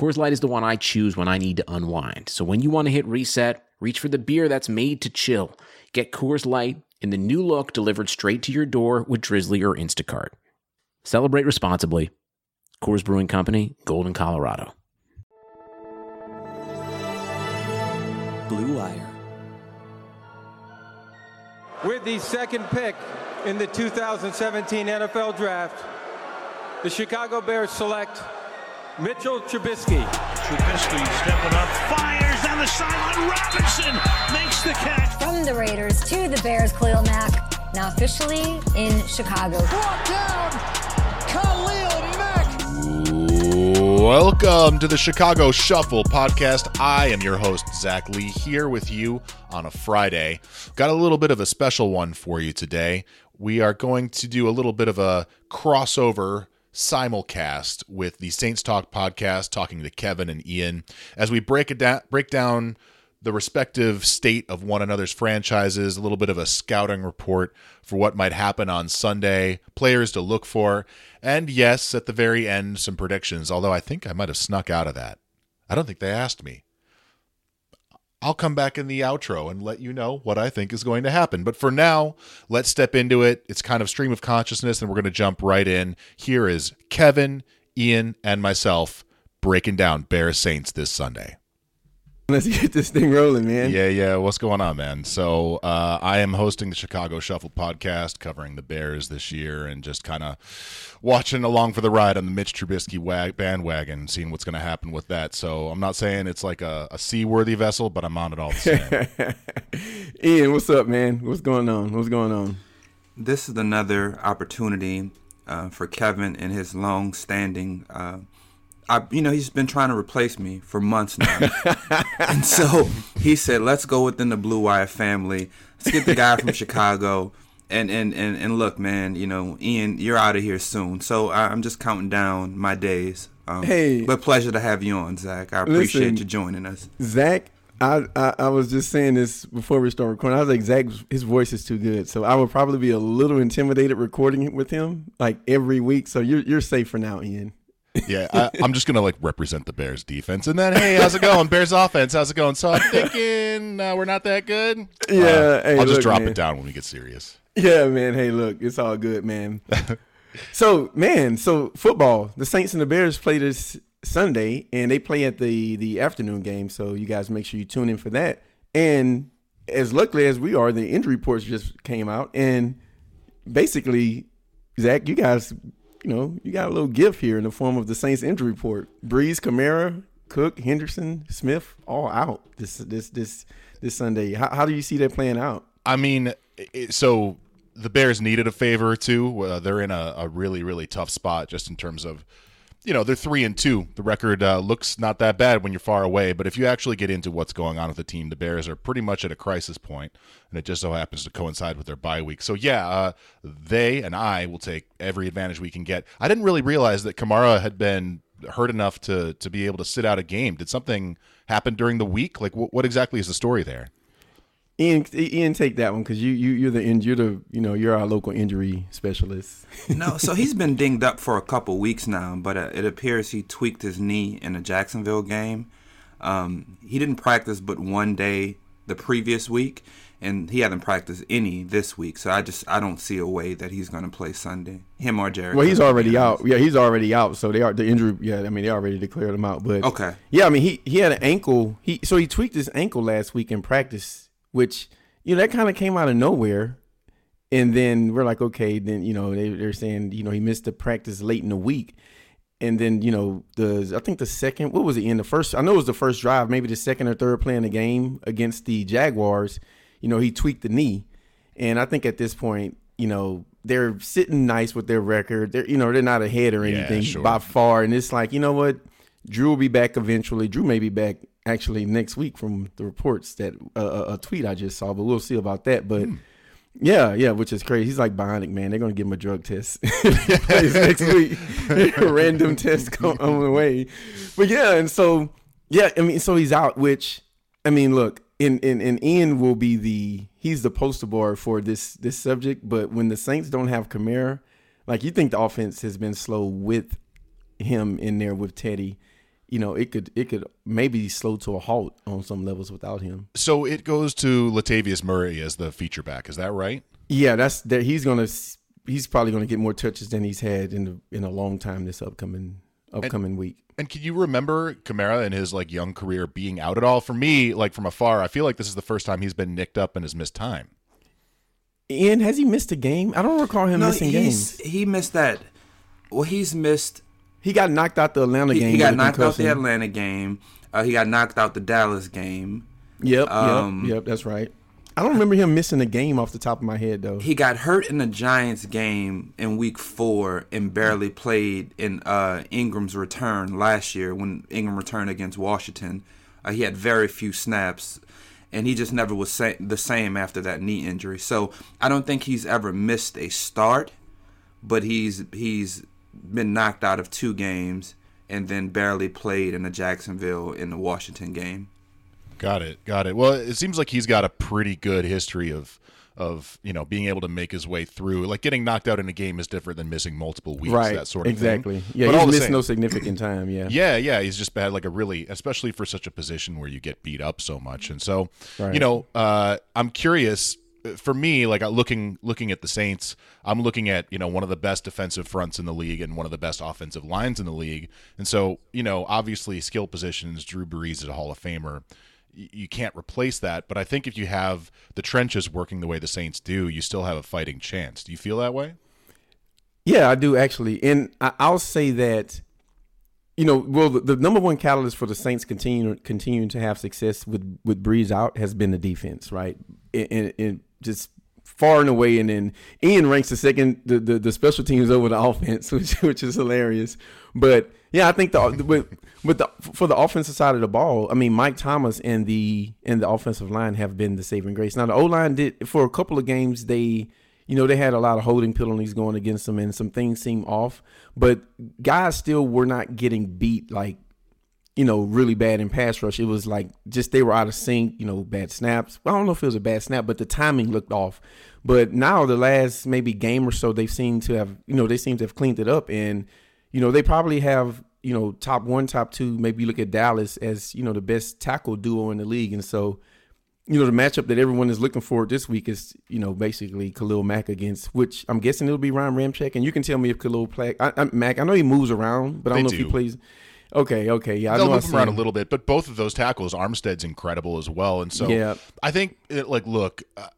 Coors Light is the one I choose when I need to unwind. So when you want to hit reset, reach for the beer that's made to chill. Get Coors Light in the new look delivered straight to your door with Drizzly or Instacart. Celebrate responsibly. Coors Brewing Company, Golden, Colorado. Blue Wire. With the second pick in the 2017 NFL Draft, the Chicago Bears select Mitchell Trubisky. Trubisky stepping up, fires down the sideline. Robinson makes the catch. From the Raiders to the Bears, Khalil Mack, now officially in Chicago. Brought down, Khalil Mack. Welcome to the Chicago Shuffle podcast. I am your host, Zach Lee, here with you on a Friday. Got a little bit of a special one for you today. We are going to do a little bit of a crossover simulcast with the Saints Talk podcast, talking to Kevin and Ian as we break it down, break down the respective state of one another's franchises, a little bit of a scouting report for what might happen on Sunday, players to look for, and yes, at the very end, some predictions, although I think I might have snuck out of that. I don't think they asked me. I'll come back in the outro and let you know what I think is going to happen. But for now, let's step into it. It's kind of stream of consciousness, and we're going to jump right in. Here is Kevin, Ian, and myself breaking down Bear Saints this Sunday. Let's get this thing rolling, man. Yeah, yeah. What's going on, man? So uh, I am hosting the Chicago Shuffle podcast, covering the Bears this year, and just kind of watching along for the ride on the Mitch Trubisky wag- bandwagon, seeing what's going to happen with that. So I'm not saying it's like a, a seaworthy vessel, but I'm on it all the same. Ian, what's up, man? What's going on? What's going on? This is another opportunity uh, for Kevin and his long-standing. Uh, I, you know, he's been trying to replace me for months now. and so he said, let's go within the Blue Wire family. Let's get the guy from Chicago. And, and, and, and look, man, you know, Ian, you're out of here soon. So I, am just counting down my days. Um, hey. But pleasure to have you on, Zach. I appreciate listen, you joining us. Zach, I, I, I was just saying this before we start recording. I was like, Zach, his voice is too good, so I would probably be a little intimidated recording it with him like every week. So you're you're safe for now, Ian yeah, I, am just gonna like represent the Bears defense, and then hey, how's it going? Bears offense, how's it going? So I'm thinking uh, we're not that good. Yeah, uh, hey, I'll just look, drop man. it down when we get serious. Yeah, man. Hey, look, it's all good, man. so, man, so football. The Saints and the Bears play this Sunday, and they play at the the afternoon game. So you guys make sure you tune in for that. And as luckily as we are, the injury reports just came out, and basically, Zach, you guys you know, you got a little gift here in the form of the Saints injury report. Brees, Kamara, Cook, Henderson, Smith, all out this this this this Sunday. How, how do you see that playing out? I mean, it, so the Bears needed a favor or two. Uh, they're in a, a, really really tough spot just in terms of you know, they're three and two. The record uh, looks not that bad when you're far away, but if you actually get into what's going on with the team, the Bears are pretty much at a crisis point, and it just so happens to coincide with their bye week. So yeah, uh, they and I will take every advantage we can get. I didn't really realize that Kamara had been hurt enough to to be able to sit out a game. Did something happen during the week? Like, what exactly is the story there? Ian, Ian, take that one because you you you're the you're the you know you're our local injury specialist. no, so he's been dinged up for a couple weeks now, but uh, it appears he tweaked his knee in a Jacksonville game. Um, he didn't practice but one day the previous week, and he hasn't practiced any this week. So I just I don't see a way that he's going to play Sunday. Him or Jared. Well, he's already out. Yeah, he's already out. So they are the injury. Yeah, I mean they already declared him out. But okay. Yeah, I mean he he had an ankle. He so he tweaked his ankle last week in practice which you know that kind of came out of nowhere. And then we're like, okay, then you know they, they're saying you know he missed the practice late in the week, and then you know the I think the second what was it in the first I know it was the first drive maybe the second or third play in the game against the Jaguars, you know he tweaked the knee, and I think at this point you know they're sitting nice with their record. They're you know they're not ahead or anything yeah, sure. by far, and it's like you know what, Drew will be back eventually. Drew may be back actually next week from the reports that uh, a tweet I just saw, but we'll see about that. But yeah, yeah, which is crazy. He's like bionic, man. They're gonna give him a drug test next week. Random test come on the way. But yeah, and so yeah, I mean, so he's out. Which I mean, look, and and, and Ian will be the he's the poster boy for this this subject. But when the Saints don't have Kamara, like you think the offense has been slow with him in there with Teddy you know, it could it could maybe slow to a halt on some levels without him. So it goes to Latavius Murray as the feature back. Is that right? Yeah, that's that. He's gonna he's probably gonna get more touches than he's had in in a long time this upcoming upcoming and, week. And can you remember Kamara in his like young career being out at all? For me, like from afar, I feel like this is the first time he's been nicked up and has missed time. And has he missed a game? I don't recall him no, missing games. He missed that. Well, he's missed he got knocked out the Atlanta he, game. He got knocked out the Atlanta game. Uh, he got knocked out the Dallas game. Yep, um, yep, yep. That's right. I don't remember him missing a game off the top of my head though. He got hurt in the Giants game in Week Four and barely played in uh, Ingram's return last year when Ingram returned against Washington. Uh, he had very few snaps, and he just never was sa- the same after that knee injury. So I don't think he's ever missed a start, but he's he's been knocked out of two games and then barely played in the Jacksonville in the Washington game. Got it. Got it. Well, it seems like he's got a pretty good history of of you know being able to make his way through. Like getting knocked out in a game is different than missing multiple weeks. Right. That sort of exactly. thing. Exactly. Yeah. But he's missed no significant time. Yeah. Yeah. Yeah. He's just had like a really, especially for such a position where you get beat up so much, and so right. you know, uh, I'm curious for me, like looking looking at the Saints, I'm looking at you know one of the best defensive fronts in the league and one of the best offensive lines in the league, and so you know obviously skill positions. Drew Brees is a Hall of Famer. You can't replace that, but I think if you have the trenches working the way the Saints do, you still have a fighting chance. Do you feel that way? Yeah, I do actually, and I'll say that you know, well, the, the, number one catalyst for the Saints continuing continuing to have success with with Brees out has been the defense, right? And, and just far and away. And then Ian ranks the second, the, the, the special teams over the offense, which which is hilarious. But yeah, I think the with, with the for the offensive side of the ball, I mean Mike Thomas and the and the offensive line have been the saving grace. Now the O line did for a couple of games they. You know, they had a lot of holding penalties going against them and some things seemed off, but guys still were not getting beat like you know, really bad in pass rush. It was like just they were out of sync, you know, bad snaps. I don't know if it was a bad snap, but the timing looked off. But now the last maybe game or so, they seem to have, you know, they seem to have cleaned it up, and you know, they probably have, you know, top one, top two. Maybe look at Dallas as you know the best tackle duo in the league, and so. You know the matchup that everyone is looking for this week is you know basically Khalil Mack against which I'm guessing it'll be Ryan Ramczyk and you can tell me if Khalil Mack I, I, Mack I know he moves around but I don't they know do. if he plays Okay, okay, yeah. They'll move him around a little bit, but both of those tackles, Armstead's incredible as well, and so yeah. I think, it, like, look, uh,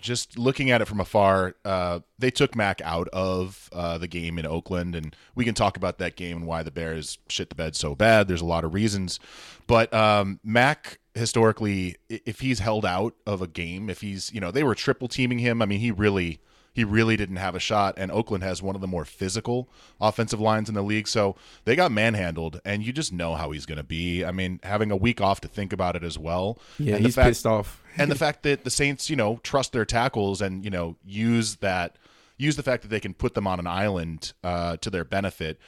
just looking at it from afar, uh, they took Mack out of uh, the game in Oakland, and we can talk about that game and why the Bears shit the bed so bad. There's a lot of reasons, but um, Mack historically, if he's held out of a game, if he's, you know, they were triple teaming him. I mean, he really he really didn't have a shot. And Oakland has one of the more physical offensive lines in the league. So they got manhandled, and you just know how he's going to be. I mean, having a week off to think about it as well. Yeah, and he's fact, pissed off. and the fact that the Saints, you know, trust their tackles and, you know, use that, use the fact that they can put them on an island uh, to their benefit.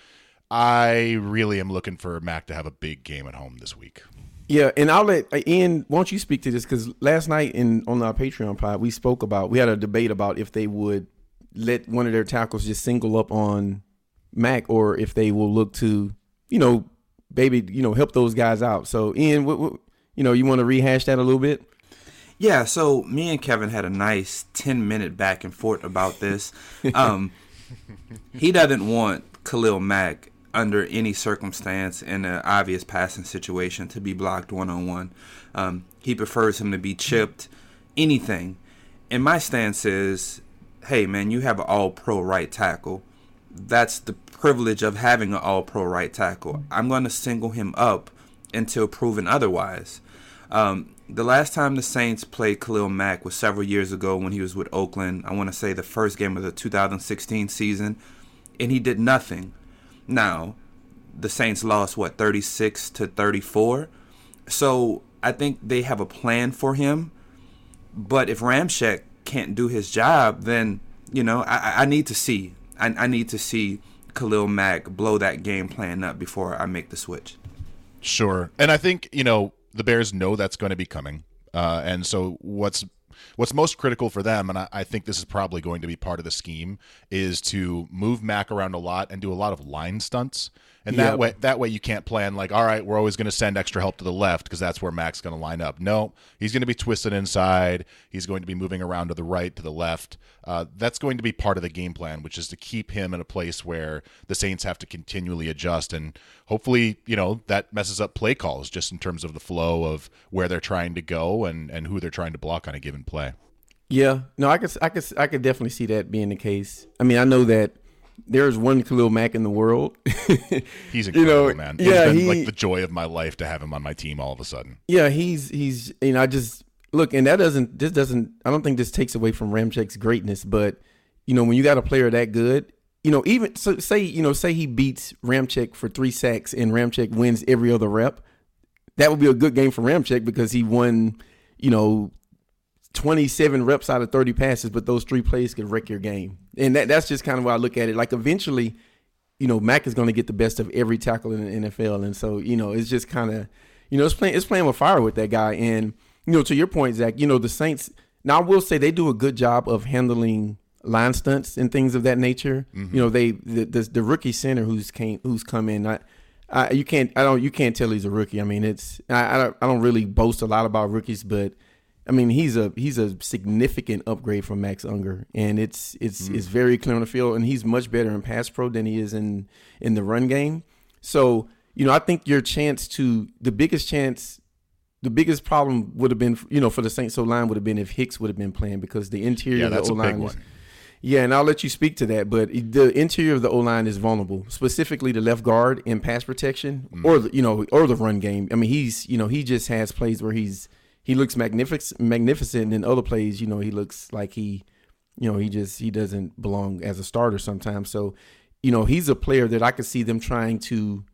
I really am looking for Mack to have a big game at home this week. Yeah, and I'll let Ian. Why don't you speak to this? Because last night in on our Patreon pod, we spoke about we had a debate about if they would let one of their tackles just single up on Mack, or if they will look to you know, baby, you know, help those guys out. So Ian, what, what you know, you want to rehash that a little bit? Yeah, so me and Kevin had a nice 10 minute back and forth about this. Um, he doesn't want Khalil Mack under any circumstance in an obvious passing situation to be blocked one on one. He prefers him to be chipped, anything. And my stance is hey, man, you have an all pro right tackle. That's the privilege of having an all pro right tackle. I'm going to single him up until proven otherwise. Um, the last time the Saints played Khalil Mack was several years ago when he was with Oakland. I want to say the first game of the 2016 season, and he did nothing. Now, the Saints lost what 36 to 34, So I think they have a plan for him. But if Ramczyk can't do his job, then you know I, I need to see. I, I need to see Khalil Mack blow that game plan up before I make the switch. Sure, and I think you know the Bears know that's going to be coming, uh, and so what's what's most critical for them, and I, I, think this is probably going to be part of the scheme, is to move Mack around a lot and do a lot of line stunts. And that way, that way you can't plan like, all right, we're always going to send extra help to the left because that's where Mack's going to line up. No, he's going to be twisted inside. He's going to be moving around to the right, to the left. Uh, that's going to be part of the game plan, which is to keep him in a place where the Saints have to continually adjust. And hopefully, you know, that messes up play calls just in terms of the flow of where they're trying to go and and who they're trying to block on a given play. Yeah, no, I could, I could, I could definitely see that being the case. I mean, I know that there's one Khalil Mack in the world. he's incredible, you know, man. Yeah, been he, like the joy of my life to have him on my team all of a sudden. Yeah, he's he's you know I just look and that doesn't this doesn't I don't think this takes away from Ramczyk's greatness, but you know when you got a player that good, you know even so say you know say he beats Ramczyk for three sacks and Ramczyk wins every other rep, that would be a good game for Ramczyk because he won you know 27 reps out of 30 passes, but those three plays could wreck your game. And that, that's just kind of why I look at it. Like eventually, you know, Mack is going to get the best of every tackle in the NFL. And so, you know, it's just kind of, you know, it's playing, it's playing with fire with that guy. And, you know, to your point, Zach, you know, the Saints, now I will say they do a good job of handling line stunts and things of that nature. Mm-hmm. You know, they, the, the, the, rookie center who's came, who's come in, I, I, you can't, I don't, you can't tell he's a rookie. I mean, it's, I, I don't, I don't really boast a lot about rookies, but, I mean, he's a he's a significant upgrade from Max Unger, and it's it's mm. it's very clear on the field, and he's much better in pass pro than he is in in the run game. So you know, I think your chance to the biggest chance, the biggest problem would have been you know for the Saints O line would have been if Hicks would have been playing because the interior yeah, of the O line is. Yeah, and I'll let you speak to that, but the interior of the O line is vulnerable, specifically the left guard in pass protection, mm. or the, you know, or the run game. I mean, he's you know he just has plays where he's he looks magnificent magnificent and in other plays you know he looks like he you know he just he doesn't belong as a starter sometimes. So you know he's a player that i could see them trying to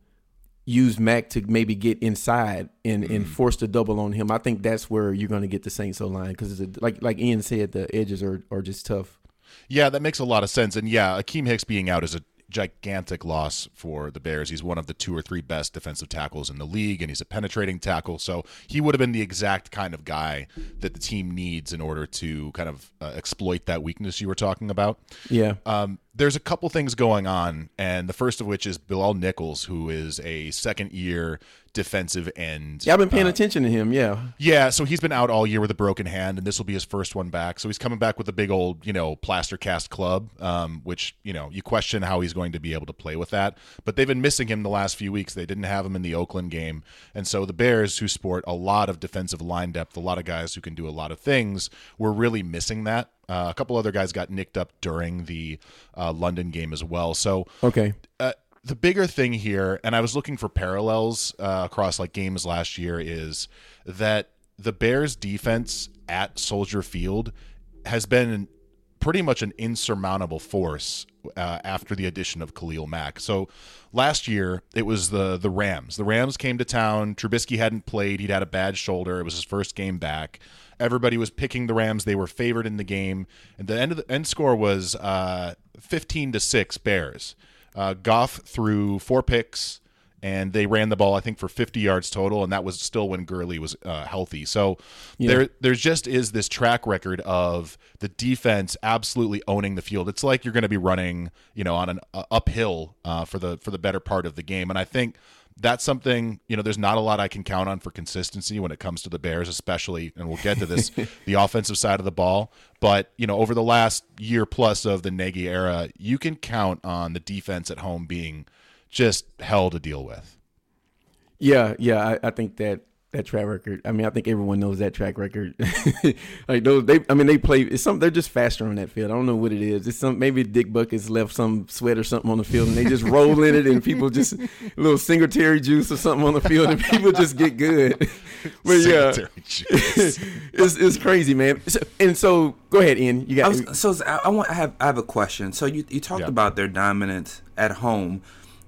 use mack to maybe get inside and mm-hmm. and force the double on him. I think that's where you're going to get the saints o line because it's like like ian said the edges are are just tough. Yeah that makes a lot of sense. And yeah Akiem hicks being out is a gigantic loss for the Bears. He's one of the two or three best defensive tackles in the league, and he's a penetrating tackle. So he would have been the exact kind of guy that the team needs in order to kind of uh, exploit that weakness you were talking about. Yeah. Um, there's a couple things going on, and the first of which is Bilal Nichols, who is a second year defensive end. Yeah, I've been paying uh, attention to him. Yeah. Yeah. So he's been out all year with a broken hand, and this will be his first one back. So he's coming back with a big old, you know, plaster cast club, um, which, you know, you question how he's going to be able to play with that. But they've been missing him the last few weeks. They didn't have him in the Oakland game. And so the Bears, who sport a lot of defensive line depth, a lot of guys who can do a lot of things, were really missing that. Uh, a couple other guys got nicked up during the uh, London game as well. So, okay. Uh, the bigger thing here, and I was looking for parallels uh, across like games last year, is that the Bears' defense at Soldier Field has been pretty much an insurmountable force uh, after the addition of Khalil Mack. So last year it was the the Rams. The Rams came to town. Trubisky hadn't played. He'd had a bad shoulder. It was his first game back. Everybody was picking the Rams. They were favored in the game, and the end of the end score was uh, fifteen to six Bears. Uh, Goff threw four picks, and they ran the ball I think for 50 yards total, and that was still when Gurley was uh, healthy. So yeah. there there just is this track record of the defense absolutely owning the field. It's like you're going to be running, you know, on an uh, uphill uh, for the for the better part of the game, and I think that's something you know there's not a lot i can count on for consistency when it comes to the bears especially and we'll get to this the offensive side of the ball. But you know over the last year plus of the Nagy era you can count on the defense at home being just hell to deal with. Yeah yeah i, I think that that track record. I mean, I think everyone knows that track record. like those, they. I mean, they play. It's some. They're just faster on that field. I don't know what it is. It's some. Maybe Dick Butkus left some sweat or something on the field, and they just roll in it, and people just a little Singletary juice or something on the field, and people just get good. but yeah, it's it's crazy, man. and so, go ahead, Ian. You got. I was, so I want. I have. I have a question. So you you talked yeah. about their dominance at home.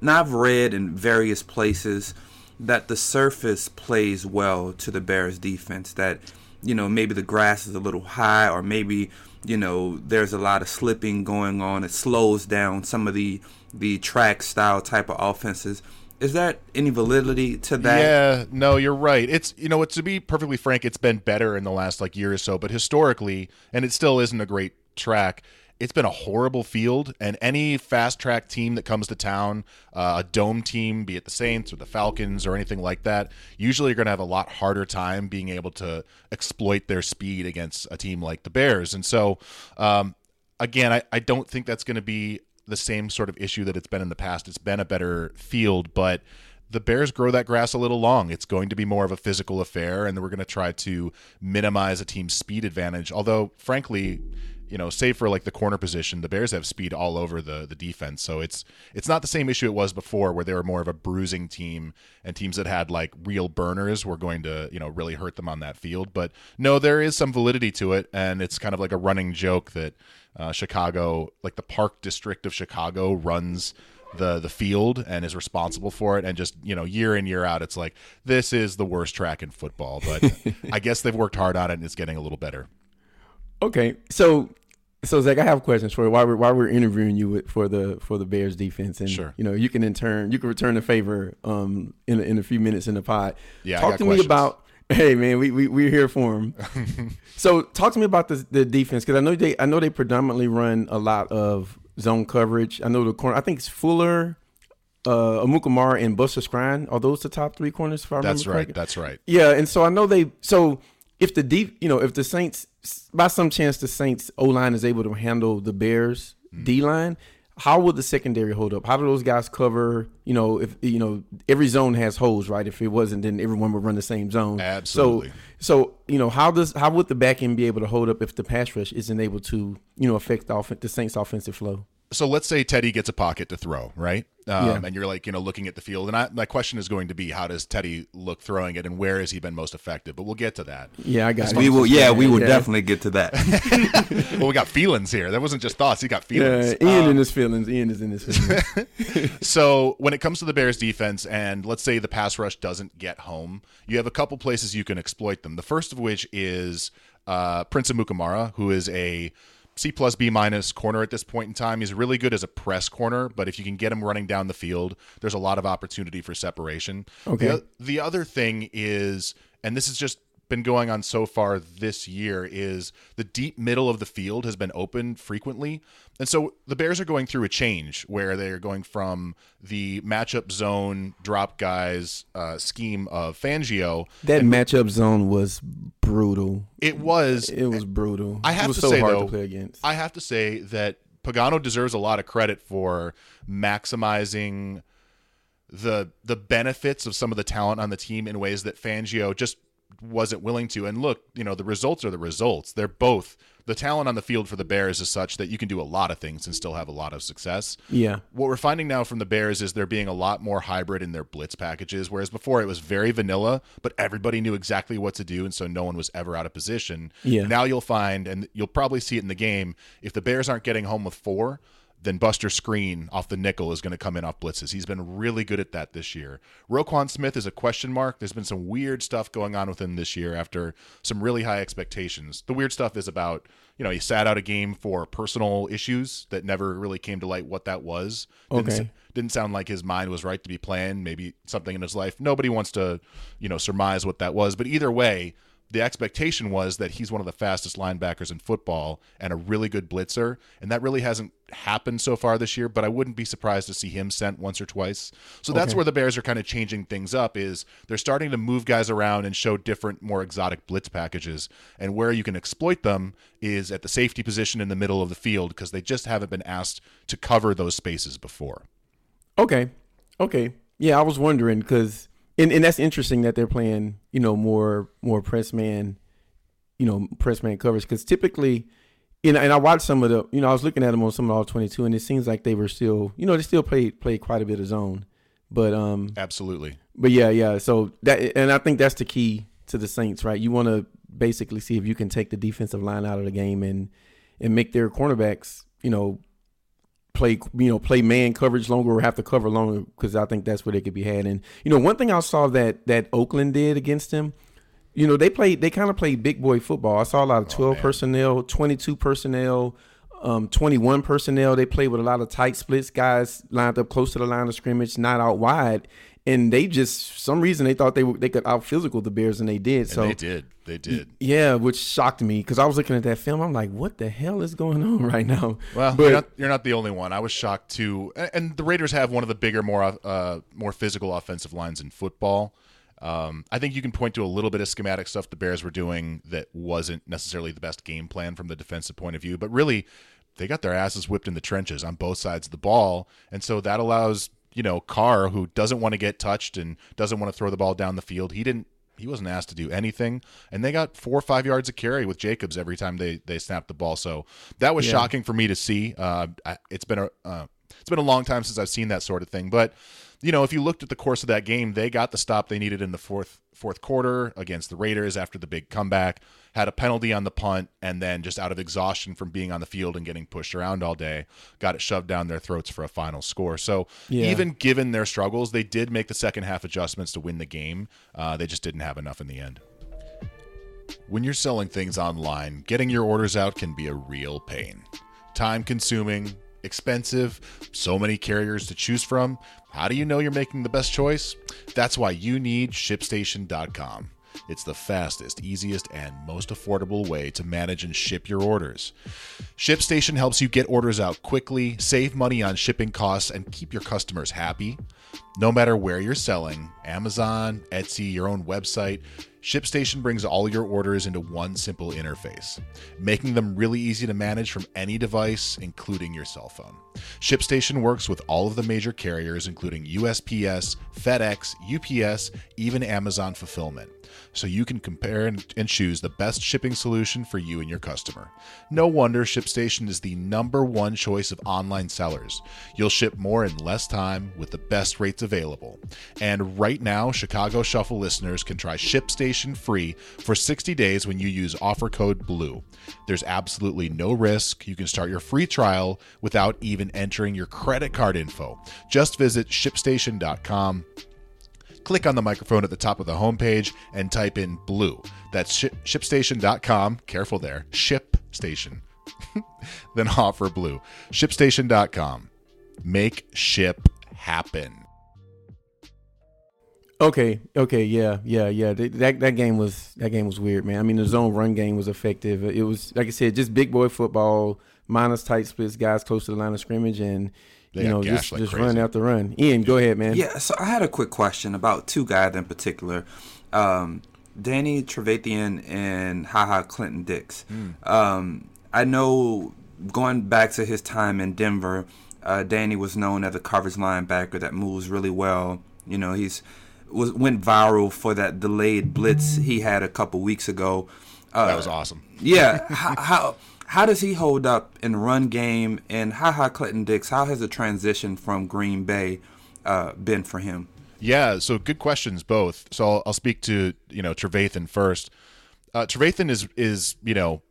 Now I've read in various places that the surface plays well to the Bears defense. That you know maybe the grass is a little high, or maybe you know there's a lot of slipping going on. It slows down some of the the track style type of offenses. Is that any validity to that? Yeah, no, you're right. It's you know, to be perfectly frank, it's been better in the last like year or so, but historically, and it still isn't a great track. It's been a horrible field, and any fast track team that comes to town, uh, a dome team, be it the Saints or the Falcons or anything like that, usually you're going to have a lot harder time being able to exploit their speed against a team like the Bears. And so, um, again, I, I don't think that's going to be the same sort of issue that it's been in the past. It's been a better field, but the Bears grow that grass a little long. It's going to be more of a physical affair, and we're going to try to minimize a team's speed advantage. Although, frankly, you know, save for like the corner position, the Bears have speed all over the the defense. So it's it's not the same issue it was before, where they were more of a bruising team, and teams that had like real burners were going to you know really hurt them on that field. But no, there is some validity to it, and it's kind of like a running joke that uh, Chicago, like the Park District of Chicago, runs the the field and is responsible for it and just you know year in year out it's like this is the worst track in football but i guess they've worked hard on it and it's getting a little better Okay, so so Zach, I have questions for you. While we're while we're interviewing you for the for the Bears defense, and Sure. you know you can in turn you can return the favor um in a, in a few minutes in the pod. Yeah, talk to questions. me about. Hey man, we we we're here for him. so talk to me about the the defense because I know they I know they predominantly run a lot of zone coverage. I know the corner. I think it's Fuller, uh, Amukamara, and Buster Skrine. Are those the top three corners? If I remember that's right correctly? that's right Yeah, and so I know they. So if the deep, you know, if the Saints, by some chance, the Saints O line is able to handle the Bears Mm. D line, how will the secondary hold up? How do those guys cover? You know, if you know every zone has holes, right? If it wasn't, then everyone would run the same zone. Absolutely. So, so you know, how does how would the back end be able to hold up if the pass rush isn't able to, you know, affect the, off- the Saints' offensive flow? So let's say Teddy gets a pocket to throw, right? Um, Yeah. And you're like, you know, looking at the field. And I, my question is going to be, how does Teddy look throwing it, and where has he been most effective? But we'll get to that. Yeah, I got. We will. Yeah, we will Yeah. definitely get to that. well, we got feelings here. That wasn't just thoughts. He got feelings. Yeah, Ian Um, in his feelings. Ian is in his feelings. so when it comes to the Bears defense, and let's say the pass rush doesn't get home, you have a couple places you can exploit them. The first of which is uh, Prince Amukamara, who is a C plus B minus corner at this point in time. He's really good as a press corner, but if you can get him running down the field, there's a lot of opportunity for separation. Okay. The, the other thing is, and this is just been going on so far this year, is the deep middle of the field has been open frequently. And so the Bears are going through a change where they are going from the matchup zone drop guys uh, scheme of Fangio. that matchup zone was brutal. It was It was brutal. I it have was to so say hard though, to play against. I have to say that Pagano deserves a lot of credit for maximizing the the benefits of some of the talent on the team in ways that Fangio just wasn't willing to. And look, you know, the results are the results. They're both the talent on the field for the Bears is such that you can do a lot of things and still have a lot of success. yeah. What we're finding now from the Bears is they're being a lot more hybrid in their blitz packages, whereas before it was very vanilla, but everybody knew exactly what to do, and so no one was ever out of position. Yeah. Now you'll find, and you'll probably see it in the game, if the Bears aren't getting home with four, then Buster Skrine off the nickel is going to come in off blitzes. He's been really good at that this year. Roquan Smith is a question mark. There's been some weird stuff going on with him this year after some really high expectations. The weird stuff is about, you know, he sat out a game for personal issues that never really came to light what that was. Didn't, Okay. didn't sound like his mind was right to be playing, maybe something in his life. Nobody wants to, you know, surmise what that was. But either way, the expectation was that he's one of the fastest linebackers in football and a really good blitzer. And that really hasn't happened so far this year, but I wouldn't be surprised to see him sent once or twice. So that's Okay. where the Bears are kind of changing things up is they're starting to move guys around and show different, more exotic blitz packages. And where you can exploit them is at the safety position in the middle of the field because they just haven't been asked to cover those spaces before. Okay. Okay. Yeah, I was wondering because, and, and that's interesting that they're playing, you know, more more press man, you know, press man coverage because typically, you know, and I watched some of the, you know, I was looking at them on some of all twenty two, and it seems like they were still, you know, they still played played quite a bit of zone, but um, Absolutely. but yeah, yeah. So that, and I think that's the key to the Saints, right? You want to basically see if you can take the defensive line out of the game and and make their cornerbacks, you know, play you know play man coverage longer or have to cover longer because I think that's where they could be had. And you know one thing I saw that that Oakland did against them, you know they played they kind of played big boy football. I saw a lot of twelve personnel, twenty two personnel. Um, 21 personnel. They played with a lot of tight splits, guys lined up close to the line of scrimmage, not out wide. And they just, for some reason, they thought they were, they could out physical the Bears, and they did. So they did. They did. yeah, which shocked me because I was looking at that film. I'm like, what the hell is going on right now? Well, but you're, not, you're not the only one. I was shocked too. And the Raiders have one of the bigger, more uh, more physical offensive lines in football. Um, I think you can point to a little bit of schematic stuff the Bears were doing that wasn't necessarily the best game plan from the defensive point of view, but really they got their asses whipped in the trenches on both sides of the ball, and so that allows you know Carr, who doesn't want to get touched and doesn't want to throw the ball down the field, he didn't. He wasn't asked to do anything, and they got four or five yards of carry with Jacobs every time they they snapped the ball. So that was Yeah. shocking for me to see. Uh, I- it's been a uh, it's been a long time since I've seen that sort of thing, but you know, if you looked at the course of that game, they got the stop they needed in the fourth fourth quarter against the Raiders after the big comeback. Had a penalty on the punt, and then just out of exhaustion from being on the field and getting pushed around all day, got it shoved down their throats for a final score. So Yeah. even given their struggles, they did make the second half adjustments to win the game. Uh, they just didn't have enough in the end. When you're selling things online, getting your orders out can be a real pain. Time consuming, expensive, so many carriers to choose from. How do you know you're making the best choice? That's why you need ShipStation.com. It's the fastest, easiest, and most affordable way to manage and ship your orders. ShipStation helps you get orders out quickly, save money on shipping costs, and keep your customers happy. No matter where you're selling Amazon, Etsy, your own website ShipStation brings all your orders into one simple interface, making them really easy to manage from any device, including your cell phone. ShipStation works with all of the major carriers, including USPS, FedEx, UPS, even Amazon Fulfillment, so you can compare and choose the best shipping solution for you and your customer. No wonder ShipStation is the number one choice of online sellers. You'll ship more in less time with the best rates available. And right now, Chicago Shuffle listeners can try ShipStation free for 60 days when you use offer code BLUE. There's absolutely no risk. You can start your free trial without even entering your credit card info. Just visit shipstation.com click on the microphone at the top of the homepage and type in blue. That's ship, shipstation.com. Careful there. Shipstation. then offer blue. Shipstation.com. Make ship happen. Okay, okay, yeah, yeah, yeah. That that game was that game was weird, man. I mean, the zone run game was effective. It was like I said, just big boy football, minus tight splits, guys close to the line of scrimmage, and They you know just like just crazy. run after run. Ian, go ahead, man. Yeah, so I had a quick question about two guys in particular. Um, Danny Trevathan and Haha Clinton Dix. Um, I know going back to his time in Denver, uh, Danny was known as a coverage linebacker that moves really well. You know, he's was went viral for that delayed blitz he had a couple weeks ago. Uh, That was awesome. yeah. how, how how does he hold up in run game? And how how Clinton Dix? How has the transition from Green Bay uh, been for him? Yeah, so good questions both. So I'll, I'll speak to you know Trevathan first. Uh, Trevathan is is you know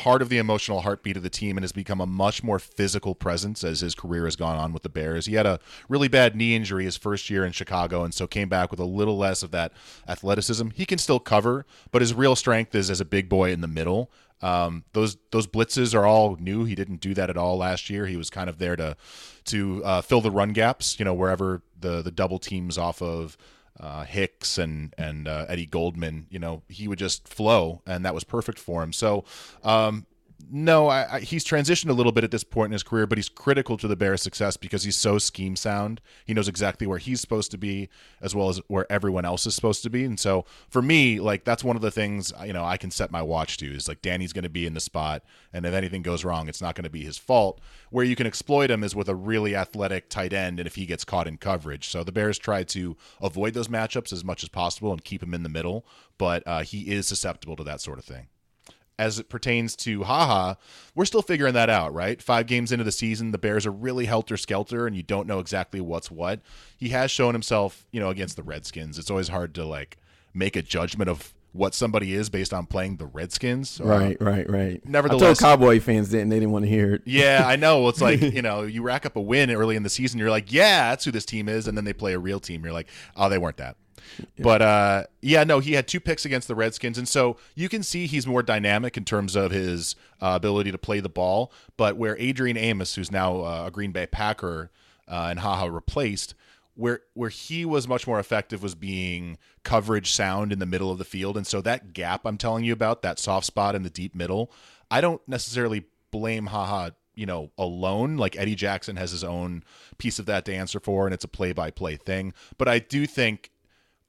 part of the emotional heartbeat of the team and has become a much more physical presence as his career has gone on with the Bears. He had a really bad knee injury his first year in Chicago, and so came back with a little less of that athleticism. He can still cover, but his real strength is as a big boy in the middle. Um, those those blitzes are all new. He didn't do that at all last year. He was kind of there to to uh, fill the run gaps. You know, wherever the the double teams off of uh, Hicks and and uh, Eddie Goldman, you know, he would just flow, and that was perfect for him. So, um, no, I, I, he's transitioned a little bit at this point in his career, but he's critical to the Bears' success because he's so scheme sound. He knows exactly where he's supposed to be, as well as where everyone else is supposed to be. And so, for me, like that's one of the things you know I can set my watch to is like Danny's going to be in the spot, and if anything goes wrong, it's not going to be his fault. Where you can exploit him is with a really athletic tight end, and if he gets caught in coverage. So the Bears try to avoid those matchups as much as possible and keep him in the middle, but uh, he is susceptible to that sort of thing as it pertains to Haha, we're still figuring that out, right? Five games into the season, the Bears are really helter skelter, and you don't know exactly what's what. He has shown himself, you know, against the Redskins. It's always hard to like make a judgment of what somebody is based on playing the Redskins. Uh, Right, right, right. Nevertheless- I told Cowboy fans didn't they didn't want to hear it. Yeah, I know. It's like, you know, you rack up a win early in the season, you're like, yeah, that's who this team is. And then they play a real team. You're like, oh, they weren't that. But uh, yeah, no, he had two picks against the Redskins. And so you can see he's more dynamic in terms of his uh, ability to play the ball. But where Adrian Amos, who's now uh, a Green Bay Packer uh, and Haha replaced, where where he was much more effective was being coverage sound in the middle of the field and so that gap I'm telling you about that soft spot in the deep middle I don't necessarily blame haha you know alone like Eddie Jackson has his own piece of that to answer for and it's a play by play thing but I do think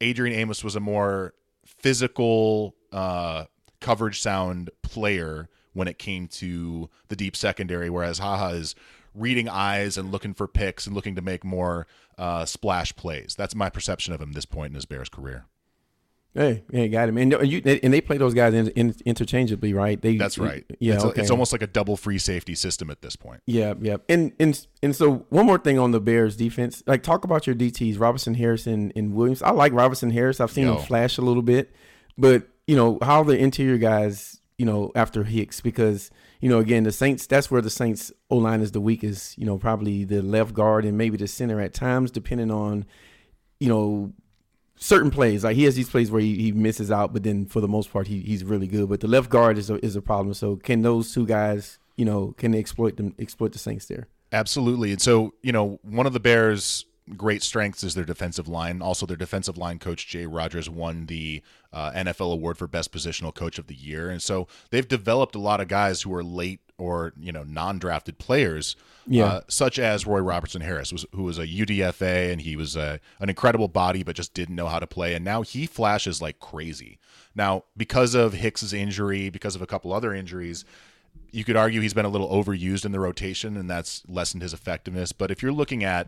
Adrian Amos was a more physical uh coverage sound player when it came to the deep secondary whereas haha is reading eyes and looking for picks and looking to make more uh, splash plays. That's my perception of him this point in his Bears career. Hey, yeah, got him. And you and they play those guys in, in, interchangeably, right? They, That's right. Yeah, it's, okay. it's almost like a double free safety system at this point. Yeah, yeah. And and and so one more thing on the Bears defense. Like talk about your DTs, Robinson Harrison and Williams. I like Robinson Harris. I've seen Yo. him flash a little bit. But, you know, how the interior guys, you know, after Hicks because, you know, again, the Saints that's where the Saints O line is the weakest, you know, probably the left guard and maybe the center at times, depending on, you know, certain plays. Like he has these plays where he, he misses out, but then for the most part he, he's really good. But the left guard is a, is a problem. So can those two guys, you know, can they exploit them exploit the Saints there? Absolutely. And so, you know, one of the Bears' great strengths is their defensive line. Also, their defensive line coach, Jay Rodgers, won the uh, NFL award for Best Positional Coach of the Year. And so they've developed a lot of guys who are late or, you know, non drafted players, Yeah. uh, such as Roy Robertson Harris, who was a UDFA and he was a, an incredible body, but just didn't know how to play. And now he flashes like crazy. Now, because of Hicks's injury, because of a couple other injuries, you could argue he's been a little overused in the rotation and that's lessened his effectiveness. But if you're looking at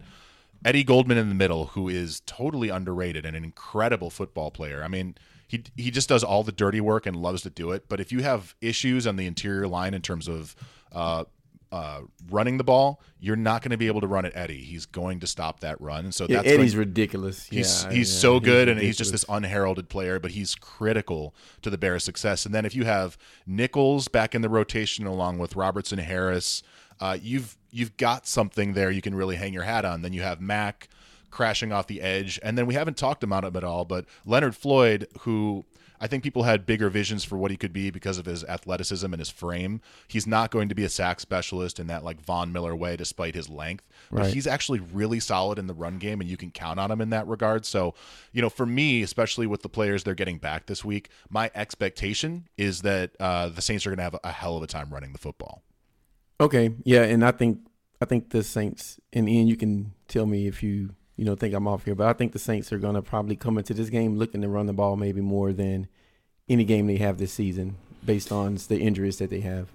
Eddie Goldman in the middle, who is totally underrated and an incredible football player. I mean, he he just does all the dirty work and loves to do it. But if you have issues on the interior line in terms of uh, uh, running the ball, you're not going to be able to run at Eddie. He's going to stop that run, and so Yeah, that's Eddie's going- ridiculous. He's Yeah, he's yeah, so he's good, and he's just this unheralded player, but he's critical to the Bears' success. And then if you have Nichols back in the rotation along with Robertson Harris, uh, you've you've got something there you can really hang your hat on. Then you have Mack crashing off the edge, and then we haven't talked about him at all, but Leonard Floyd, who I think people had bigger visions for what he could be because of his athleticism and his frame. He's not going to be a sack specialist in that like Von Miller way, despite his length. But Right. he's actually really solid in the run game, and you can count on him in that regard. So, you know, for me, especially with the players they're getting back this week, my expectation is that uh, the Saints are going to have a hell of a time running the football. Okay, yeah, and I think I think the Saints and Ian, you can tell me if you you know think I'm off here, but I think the Saints are going to probably come into this game looking to run the ball maybe more than any game they have this season, based on the injuries that they have.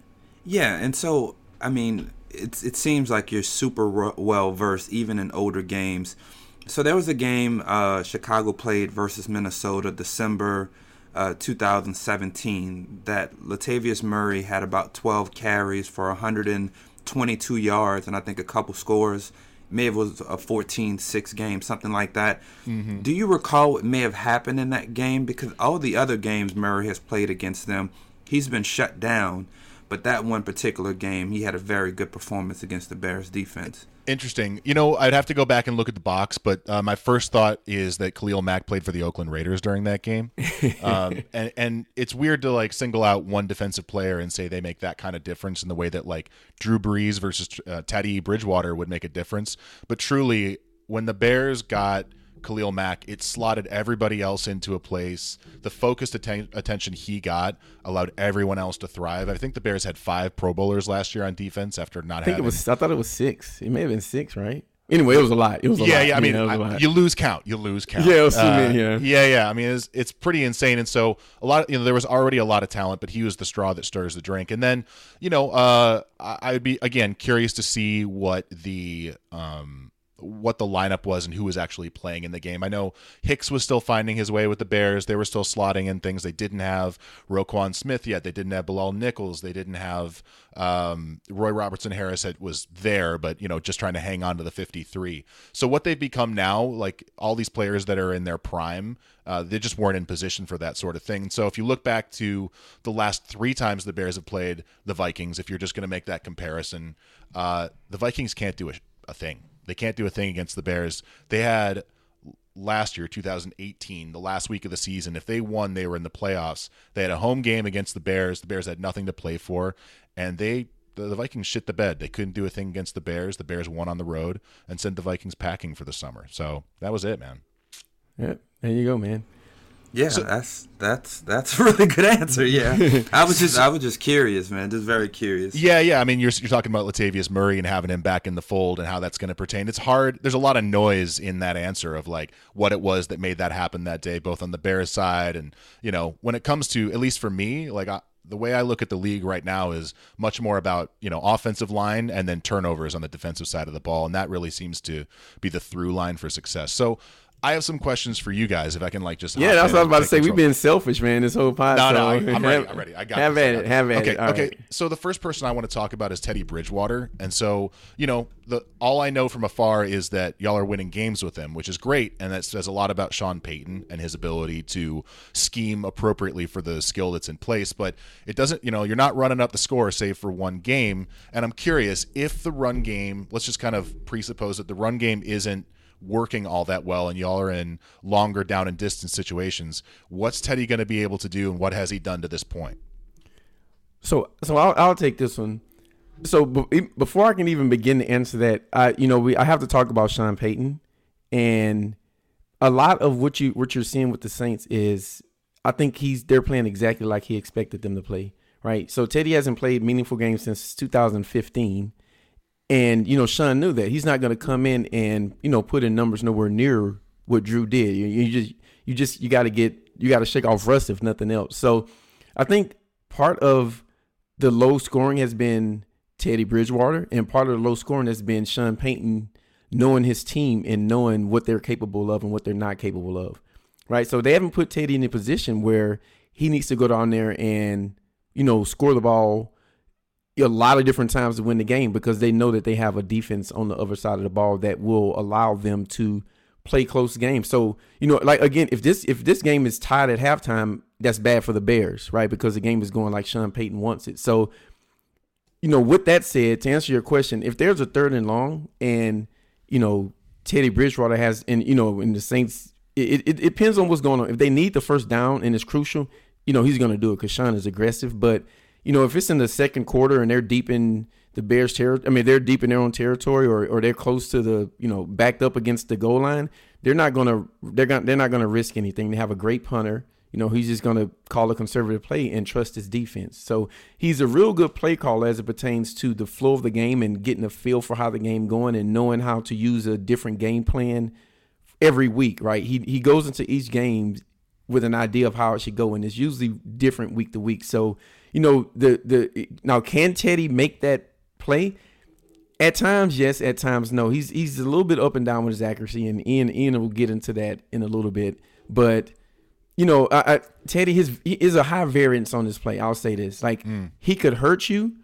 Yeah, and so I mean, it's it seems like you're super well versed even in older games. So there was a game uh, Chicago played versus Minnesota, December uh, 2017. That Latavius Murray had about 12 carries for 122 yards, and I think a couple scores. May have was a 14-6 game, something like that. Do you recall what may have happened in that game? Because all the other games Murray has played against them, he's been shut down. But that one particular game, he had a very good performance against the Bears defense. Interesting. You know, I'd have to go back and look at the box, but uh, my first thought is that Khalil Mack played for the Oakland Raiders during that game, um, and and it's weird to like single out one defensive player and say they make that kind of difference in the way that like Drew Brees versus uh, Teddy Bridgewater would make a difference. But truly, when the Bears got Khalil Mack, it slotted everybody else into a place. The focused atten- attention he got allowed everyone else to thrive. I think the Bears had five Pro Bowlers last year on defense after not I think having it was. I thought it was six. It may have been six, right? Anyway, it was a lot. It was a yeah, lot. yeah. I mean, a I- you lose count. You lose count. Yeah, was yeah. yeah, yeah. I mean, it's it's pretty insane. And so a lot. Of, you know, there was already a lot of talent, but he was the straw that stirs the drink. And then, you know, uh, I I would be again curious to see what the um what the lineup was and who was actually playing in the game. I know Hicks was still finding his way with the Bears. They were still slotting in things. They didn't have Roquan Smith yet. They didn't have Bilal Nichols. They didn't have um, Roy Robertson Harris had, was there, but you know, just trying to hang on to the 53. So what they've become now, like all these players that are in their prime, uh, they just weren't in position for that sort of thing. So if you look back to the last three times the Bears have played the Vikings, if you're just going to make that comparison, uh, the Vikings can't do a, a thing. They can't do a thing against the Bears. They had last year, 2018, the last week of the season. If they won, they were in the playoffs. They had a home game against the Bears. The Bears had nothing to play for, and they the, Vikings shit the bed. They couldn't do a thing against the Bears. The Bears won on the road and sent the Vikings packing for the summer. So that was it, man. Yeah, there you go, man. Yeah, that's that's that's a really good answer. Yeah, I was just I was just curious, man, just very curious. Yeah, yeah. I mean, you're you're talking about Latavius Murray and having him back in the fold and how that's going to pertain. It's hard. There's a lot of noise in that answer of like what it was that made that happen that day, both on the Bears side and you know when it comes to at least for me, like I, the way I look at the league right now is much more about you know offensive line and then turnovers on the defensive side of the ball, and that really seems to be the through line for success. So I have some questions for you guys, if I can like just yeah, that's what I was about to say. control. We've been selfish, man. This whole podcast. No, no, I- I'm ready. I'm ready. I got have this. at I got it. Have at okay, it. All okay. right. So the first person I want to talk about is Teddy Bridgewater, and so you know the all I know from afar is that y'all are winning games with him, which is great, and that says a lot about Sean Payton and his ability to scheme appropriately for the skill that's in place. But it doesn't, you know, you're not running up the score save for one game, and I'm curious if the run game. Let's just kind of presuppose that the run game isn't working all that well and y'all are in longer down and distance situations what's teddy going to be able to do and what has he done to this point So, so I'll, I'll take this one. So be- before I can even begin to answer that, I you know we I have to talk about Sean Payton, and a lot of what you what you're seeing with the Saints is I think he's they're playing exactly like he expected them to play. Right. So Teddy hasn't played meaningful games since 2015. And you know, Sean knew that he's not going to come in and you know put in numbers nowhere near what Drew did. You, you just you just you got to get you got to shake off rust if nothing else. So I think part of the low scoring has been Teddy Bridgewater, and part of the low scoring has been Sean Payton knowing his team and knowing what they're capable of and what they're not capable of. Right. So they haven't put Teddy in a position where he needs to go down there and you know score the ball a lot of different times to win the game because they know that they have a defense on the other side of the ball that will allow them to play close games. So, you know, like again, if this if this game is tied at halftime, that's bad for the Bears, right? Because the game is going like Sean Payton wants it. So, you know, with that said, to answer your question, if there's a third and long and, you know, Teddy Bridgewater has and you know, in the Saints it, it, it depends on what's going on. If they need the first down and it's crucial, you know, he's gonna do it because Sean is aggressive. But you know, if it's in the second quarter and they're deep in the Bears' territory, I mean, they're deep in their own territory, or, or they're close to the, you know, backed up against the goal line, they're not gonna they're gonna they're not gonna risk anything. They have a great punter. You know, he's just gonna call a conservative play and trust his defense. So he's a real good play caller as it pertains to the flow of the game and getting a feel for how the game going and knowing how to use a different game plan every week. Right? He he goes into each game with an idea of how it should go, and it's usually different week to week. So you know the the now can Teddy make that play? At times, yes. At times, no. He's he's a little bit up and down with his accuracy, and Ian Ian will get into that in a little bit. But you know, I, I, Teddy his he is a high variance on this play. I'll say this: like he could hurt you,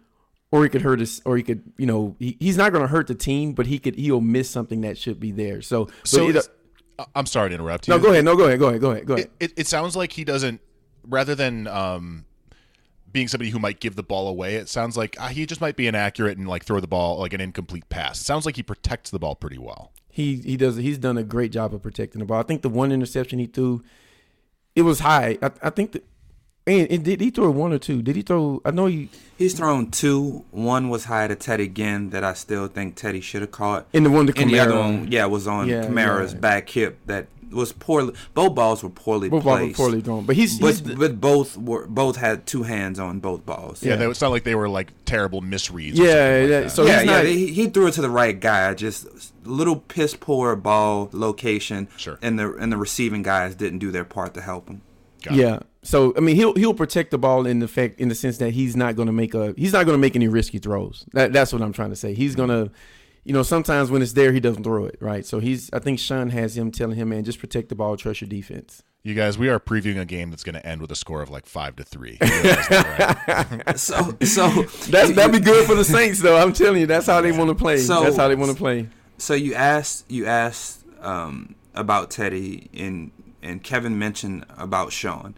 or he could hurt us, or he could you know he, he's not going to hurt the team, but he could he'll miss something that should be there. So so i'm sorry to interrupt you no, go ahead, no, go ahead, go ahead, go ahead, go ahead. it, it, it sounds like he doesn't rather than um being somebody who might give the ball away it sounds like uh, he just might be inaccurate and like throw the ball like an incomplete pass it sounds like he protects the ball pretty well He he does he's done a great job of protecting the ball. I think the one interception he threw, it was high. I, I think that and, and did he throw one or two? Did he throw? I know he He's thrown two. One was high to Teddy again that I still think Teddy should have caught. in the one to and the other one, yeah, was on Yeah, Kamara's yeah. back hip that was poorly. Both balls were poorly Both balls were placed. poorly thrown, but he's- but he's the- but both were both had two hands on both balls. yeah, Yeah. they, it's not like they were like terrible misreads or Yeah, like yeah, so yeah, he's yeah. not- He, he threw it to the right guy. Just little piss poor ball location. Sure. And the and the receiving guys didn't do their part to help him. Got it. Yeah. So I mean, he'll he'll protect the ball in the fact in the sense that he's not going to make a he's not going to make any risky throws. That that's what I'm trying to say. He's gonna you know, sometimes when it's there, he doesn't throw it right. So he's, I think Sean has him telling him, man, just protect the ball, trust your defense. You guys, we are previewing a game that's going to end with a score of like five to three. That, right? So so That's that'd be good for the Saints, though. I'm telling you, that's how they want to play. So- that's how they want to play. So you asked you asked um, about Teddy and and Kevin mentioned about Sean.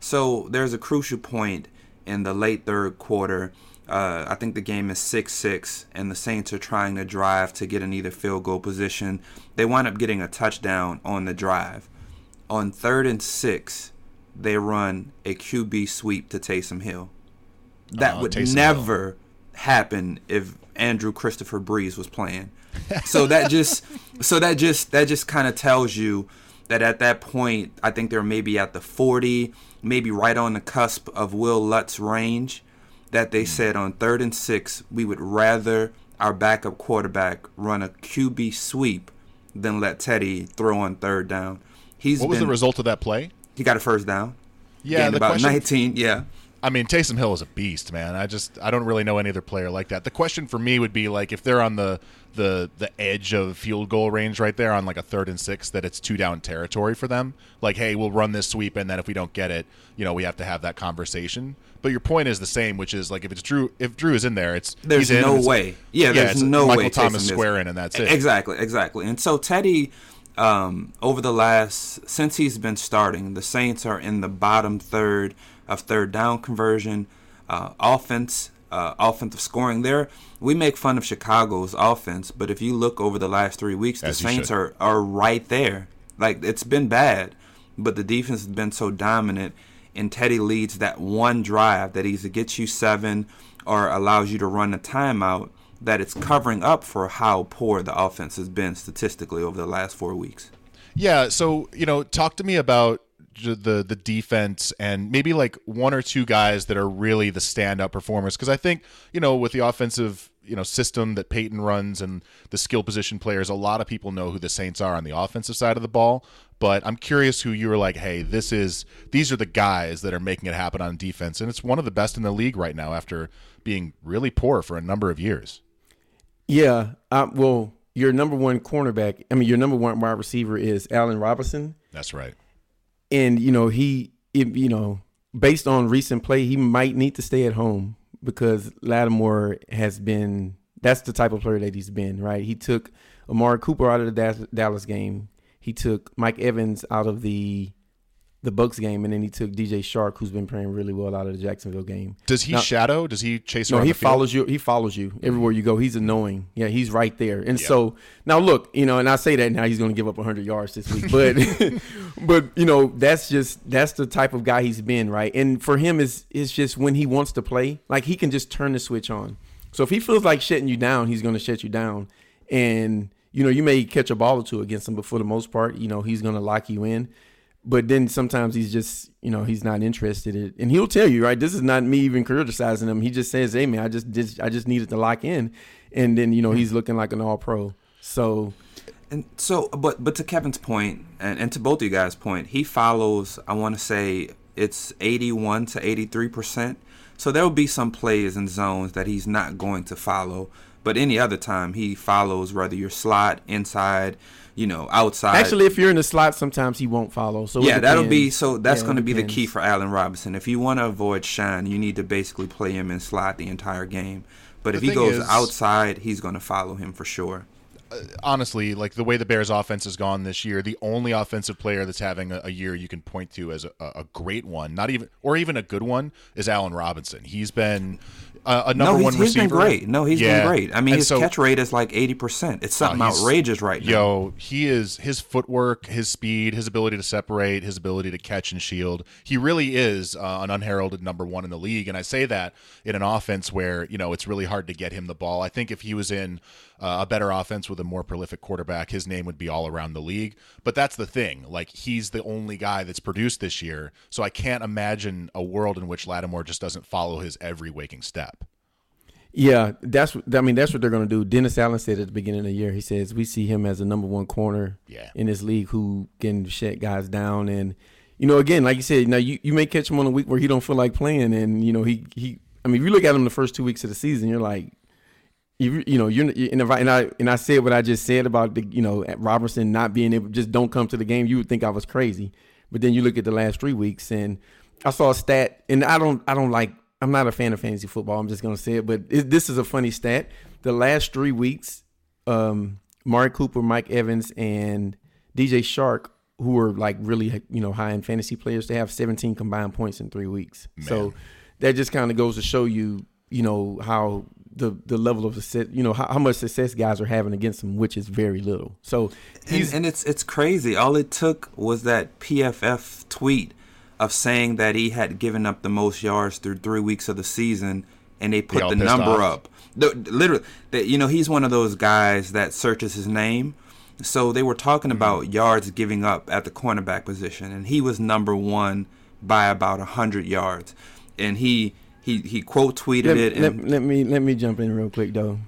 So there's a crucial point in the late third quarter. Uh, I think the game is six six, and the Saints are trying to drive to get in either field goal position. They wind up getting a touchdown on the drive. On third and six, they run a QB sweep to Taysom Hill. That Oh, would Taysom Hill. never happen if Andrew Christopher Brees was playing. So that just so that just that just kind of tells you that at that point, I think they're maybe at the 40, maybe right on the cusp of Wil Lutz range that they hmm. said on third and 6, we would rather our backup quarterback run a QB sweep than let Teddy throw on third down. He's What was been, the result of that play? He got a first down. Yeah, about question. 19, yeah. I mean, Taysom Hill is a beast, man. I just I don't really know any other player like that. The question for me would be like if they're on the the the edge of field goal range right there on like a third and six, that it's two down territory for them. Like, hey, we'll run this sweep, and then if we don't get it, you know, we have to have that conversation. But your point is the same, which is like if it's Drew, if Drew is in there, it's There's in, no way. Yeah, there's it's no Michael way. Thomas square in, and that's it. Exactly, exactly. And so Teddy, um, over the last since he's been starting, the Saints are in the bottom third of third down conversion, uh, offense, uh, offensive scoring. There, we make fun of Chicago's offense, but if you look over the last three weeks, the As you Saints should. are are right there. Like it's been bad, but the defense has been so dominant. And Teddy leads that one drive that either gets you seven or allows you to run a timeout that it's covering up for how poor the offense has been statistically over the last four weeks. Yeah, so you know, talk to me about the the defense and maybe like one or two guys that are really the standout performers because I think you know with the offensive you know system that Payton runs and the skill position players, a lot of people know who the Saints are on the offensive side of the ball. But I'm curious who you were like, hey, this is these are the guys that are making it happen on defense, and it's one of the best in the league right now after being really poor for a number of years. Yeah. Uh, well, your number one cornerback, I mean, your number one wide receiver is Allen Robinson. That's right. And, you know, he, if, you know, based on recent play, he might need to stay at home because Lattimore has been, that's the type of player that he's been, right? He took Amari Cooper out of the Dallas- Dallas game. He took Mike Evans out of the the Bucs game, and then he took DJ Chark, who's been playing really well out of the Jacksonville game. Does he Now- shadow? Does he chase No, he follows you. He follows you everywhere you go. He's annoying. Yeah, he's right there. And so now look, you know, and I say that now he's going to give up 100 yards this week, but but you know that's just that's the type of guy he's been, right? And for him, is it's just when he wants to play, like he can just turn the switch on. So if he feels like shutting you down, he's going to shut you down, and you know you may catch a ball or two against him, but for the most part, you know he's going to lock you in. But then sometimes he's just, you know, he's not interested in and he'll tell you, right? This is not me even criticizing him. He just says, "Hey, man, I just did, I just needed to lock in," and then you know he's looking like an All Pro. So And so, but but to Kevin's point, and, and to both of you guys' point, he follows. I want to say it's eighty-one to eighty-three percent. So there will be some plays and zones that he's not going to follow, but any other time he follows, whether you're slot, inside, you know, outside. actually, if you're in the slot, sometimes he won't follow. So yeah, that'll be so. That's Yeah, going to be the key for Allen Robinson. If you want to avoid shine, you need to basically play him in slot the entire game. But The if he goes is- outside, he's going to follow him for sure. Honestly, like the way the Bears' offense has gone this year, the only offensive player that's having a, a year you can point to as a, a great one, not even or even a good one, is Allen Robinson. He's been uh, a number no, he's, one he's receiver. been great. No, he's Yeah. been great. I mean, And his so- catch rate is like eighty percent. It's something he's- outrageous right now. Yo, he is his footwork, his speed, his ability to separate, his ability to catch and shield. He really is uh, an unheralded number one in the league, and I say that in an offense where you know it's really hard to get him the ball. I think if he was in uh, a better offense with a more prolific quarterback, his name would be all around the league. But that's the thing; like he's the only guy that's produced this year, so I can't imagine a world in which Lattimore just doesn't follow his every waking step. Yeah, that's I mean. That's what they're going to do. Dennis Allen said at the beginning of the year. He says we see him as a number one corner Yeah. in this league who can shut guys down. And you know, again, like you said, now you, you may catch him on a week where he don't feel like playing, and you know he he. I mean, if you look at him the first two weeks of the season, you're like, You, you know, you're you- and, if I, and I and I said what I just said about the you know Robertson not being able just don't come to the game. You would think I was crazy, but then you look at the last three weeks and I saw a stat, and I don't I don't like I'm not a fan of fantasy football. I'm just gonna say it, but it, this is a funny stat. The last three weeks, um, Mari Cooper, Mike Evans, and DJ Chark, who were like really you know high end fantasy players, they have 17 combined points in three weeks. So that just kind of goes to show you you know how the the level of success, you know how, how much success guys are having against them, which is very little. So And, and it's it's crazy. All it took was that PFF tweet of saying that he had given up the most yards through three weeks of the season, and they put all the number off. up. The, literally, that you know, he's one of those guys that searches his name. So they were talking mm-hmm. about yards giving up at the cornerback position, and he was number one by about hundred yards, and he he he quote tweeted let, it. let, And, let me let me jump in real quick though,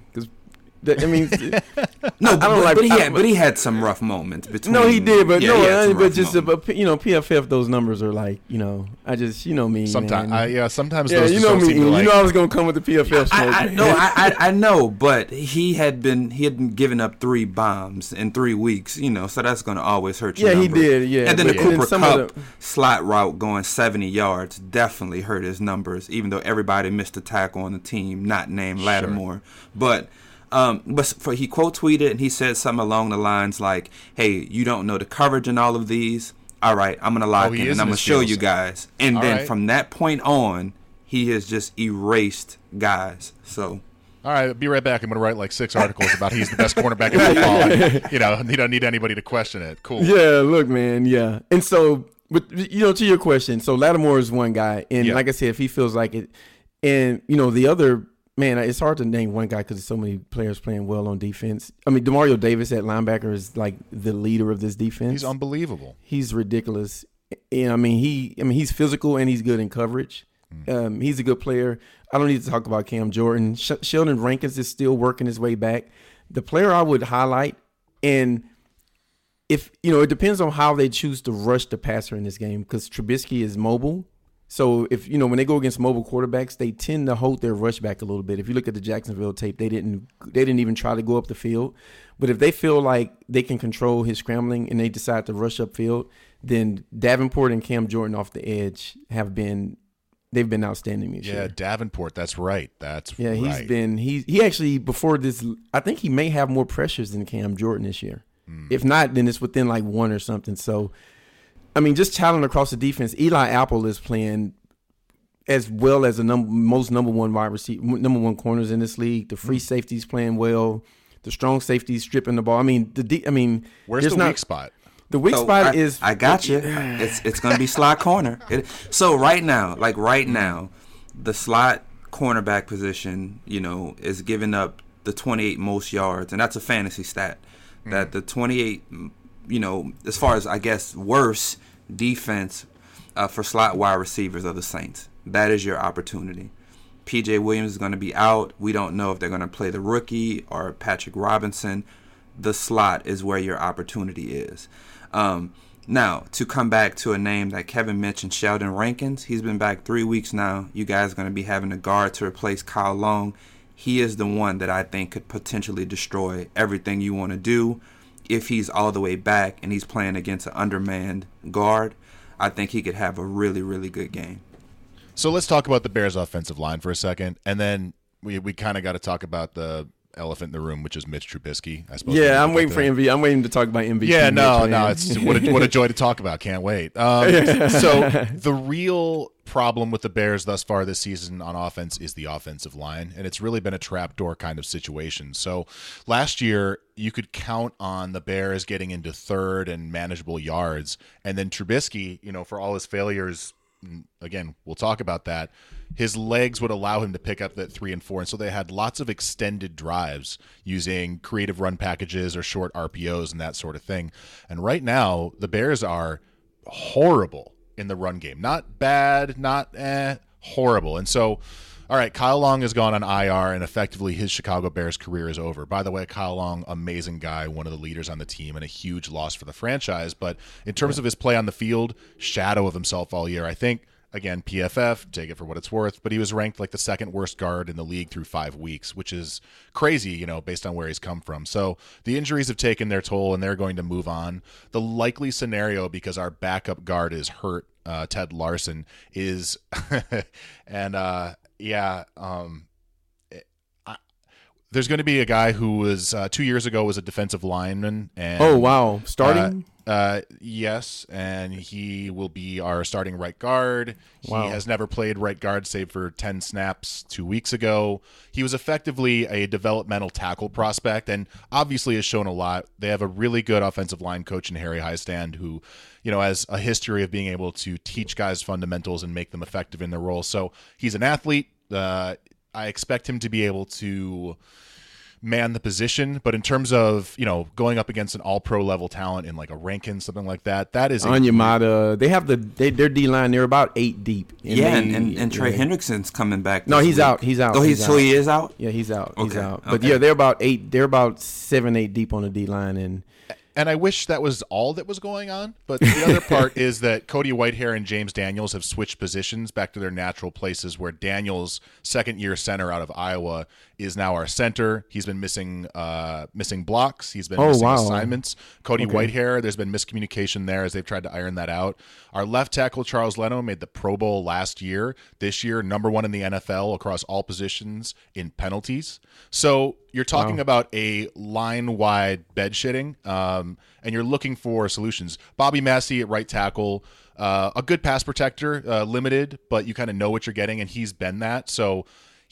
I mean. no, I don't but, like- but he I- had but he had some rough moments between. No, he did, but Yeah, no, he had uh, some but rough just moments. uh, you know, PFF those numbers are like you know, I just you know me, Sometimes. I, yeah, sometimes yeah, those you know me. seem to You like- know I was gonna come with the PFF smoke. I, I, no, I, I I know, but he had been he had been giving up three bombs in three weeks, you know, so that's going to always hurt you. Yeah, he did, yeah, and then but- the and then Cooper some of Kupp the- slot route going seventy yards definitely hurt his numbers, even though everybody missed a tackle on the team, not named Lattimore, but. Um, but for, he quote tweeted and he said something along the lines like, "Hey, you don't know the coverage in all of these. All right, I'm gonna lock Oh, in and I'm gonna show you guys." And All then right. from that point on, he has just erased guys. So All right, be right back. I'm going to write like six articles about he's the best cornerback in football. and, you know, you don't need anybody to question it. Cool. Yeah, look, man. Yeah, and so, but you know, to your question, so Lattimore is one guy, and Yeah. like I said, if he feels like it, and you know, the other man, it's hard to name one guy because there's so many players playing well on defense. I mean, Demario Davis at linebacker is like the leader of this defense. He's unbelievable. He's ridiculous. And I mean, he, I mean, he's physical and he's good in coverage. Um, he's a good player. I don't need to talk about Cam Jordan. Sh- Sheldon Rankins is still working his way back. The player I would highlight, and if you know, it depends on how they choose to rush the passer in this game because Trubisky is mobile. So if you know when they go against mobile quarterbacks, they tend to hold their rush back a little bit. If you look at the Jacksonville tape, they didn't they didn't even try to go up the field. But if they feel like they can control his scrambling and they decide to rush upfield, then Davenport and Cam Jordan off the edge have been they've been outstanding this Yeah, year. Davenport. That's right. That's Yeah, he's right. been he he actually before this I think he may have more pressures than Cam Jordan this year. Hmm. If not, then it's within like one or something. So I mean, just talent across the defense. Eli Apple is playing as well as the number most number one wide receiver, number one corners in this league. The free mm-hmm. safeties playing well. The strong safeties stripping the ball. I mean, the de- I mean, Where's there's the not, weak spot? The weak So spot I, is I got you. It's it's gonna be slot corner. It, so right now, like right now, the slot cornerback position, you know, is giving up the 28 most yards, and that's a fantasy stat. That mm. the 28, you know, as far as I guess worse defense uh, for slot wide receivers of the Saints. That is your opportunity. PJ Williams is going to be out. We don't know if they're going to play the rookie or Patrick Robinson. The slot is where your opportunity is. Um, now, to come back to a name that Kevin mentioned, Sheldon Rankins, he's been back three weeks now. You guys are going to be having a guard to replace Kyle Long. He is the one that I think could potentially destroy everything you want to do. If he's all the way back and he's playing against an undermanned guard, I think he could have a really, really good game. So let's talk about the Bears' offensive line for a second, and then we we kind of got to talk about the elephant in the room, which is Mitch Trubisky. I suppose. Yeah, I'm waiting for that. MVP. I'm waiting to talk about MVP. Yeah, no, no, it's what a, what a joy to talk about. Can't wait. Um, so the real problem with the Bears thus far this season on offense is the offensive line, and it's really been a trapdoor kind of situation. So last year you could count on the Bears getting into third and manageable yards, and then Trubisky, you know, for all his failures. mm, Again, we'll talk about that. His legs would allow him to pick up that three and four, and so they had lots of extended drives using creative run packages or short RPOs and that sort of thing. And right now, the Bears are horrible in the run game. Not bad, not eh, horrible. And so, all right, Kyle Long has gone on IR, and effectively his Chicago Bears career is over. By the way, Kyle Long, amazing guy, one of the leaders on the team, and a huge loss for the franchise. But in terms of his play on the field, shadow of himself all year. I think again, PFF, take it for what it's worth, but he was ranked like the second worst guard in the league through five weeks, which is crazy, you know, based on where he's come from. So the injuries have taken their toll and they're going to move on. The likely scenario, because our backup guard is hurt, uh, Ted Larsen, is, and uh, yeah, um, there's going to be a guy who was uh, two years ago was a defensive lineman. And, oh wow, starting. Uh, yes, and he will be our starting right guard. Wow. He has never played right guard save for 10 snaps two weeks ago. He was effectively a developmental tackle prospect and obviously has shown a lot. They have a really good offensive line coach in Harry Hiestand who, you know, has a history of being able to teach guys fundamentals and make them effective in their role. So he's an athlete. Uh, I expect him to be able to man the position. But in terms of you know going up against an All Pro level talent in like a Rankin something like that, that is a- Onyemata. They have the they, their D line. They're about eight deep. And yeah, they- and, and, and Trey yeah. Hendrickson's coming back. No, he's week. out. He's out. Oh, he's, so out. he is out. Yeah, he's out. He's Okay, out. But okay. yeah, they're about eight. They're about seven, eight deep on the D line, and and I wish that was all that was going on. But the other part is that Cody Whitehair and James Daniels have switched positions back to their natural places. Where Daniels, second year center out of Iowa, is now our center. He's been missing uh, missing blocks. He's been Oh, missing wow. assignments. Cody Okay. Whitehair, there's been miscommunication there as they've tried to iron that out. Our left tackle Charles Leno made the Pro Bowl last year. This year, number one in the NFL across all positions in penalties. So you're talking about a line wide bed shitting, um, and you're looking for solutions. Bobby Massie at right tackle, uh, a good pass protector, uh, limited, but you kind of know what you're getting, and he's been that. So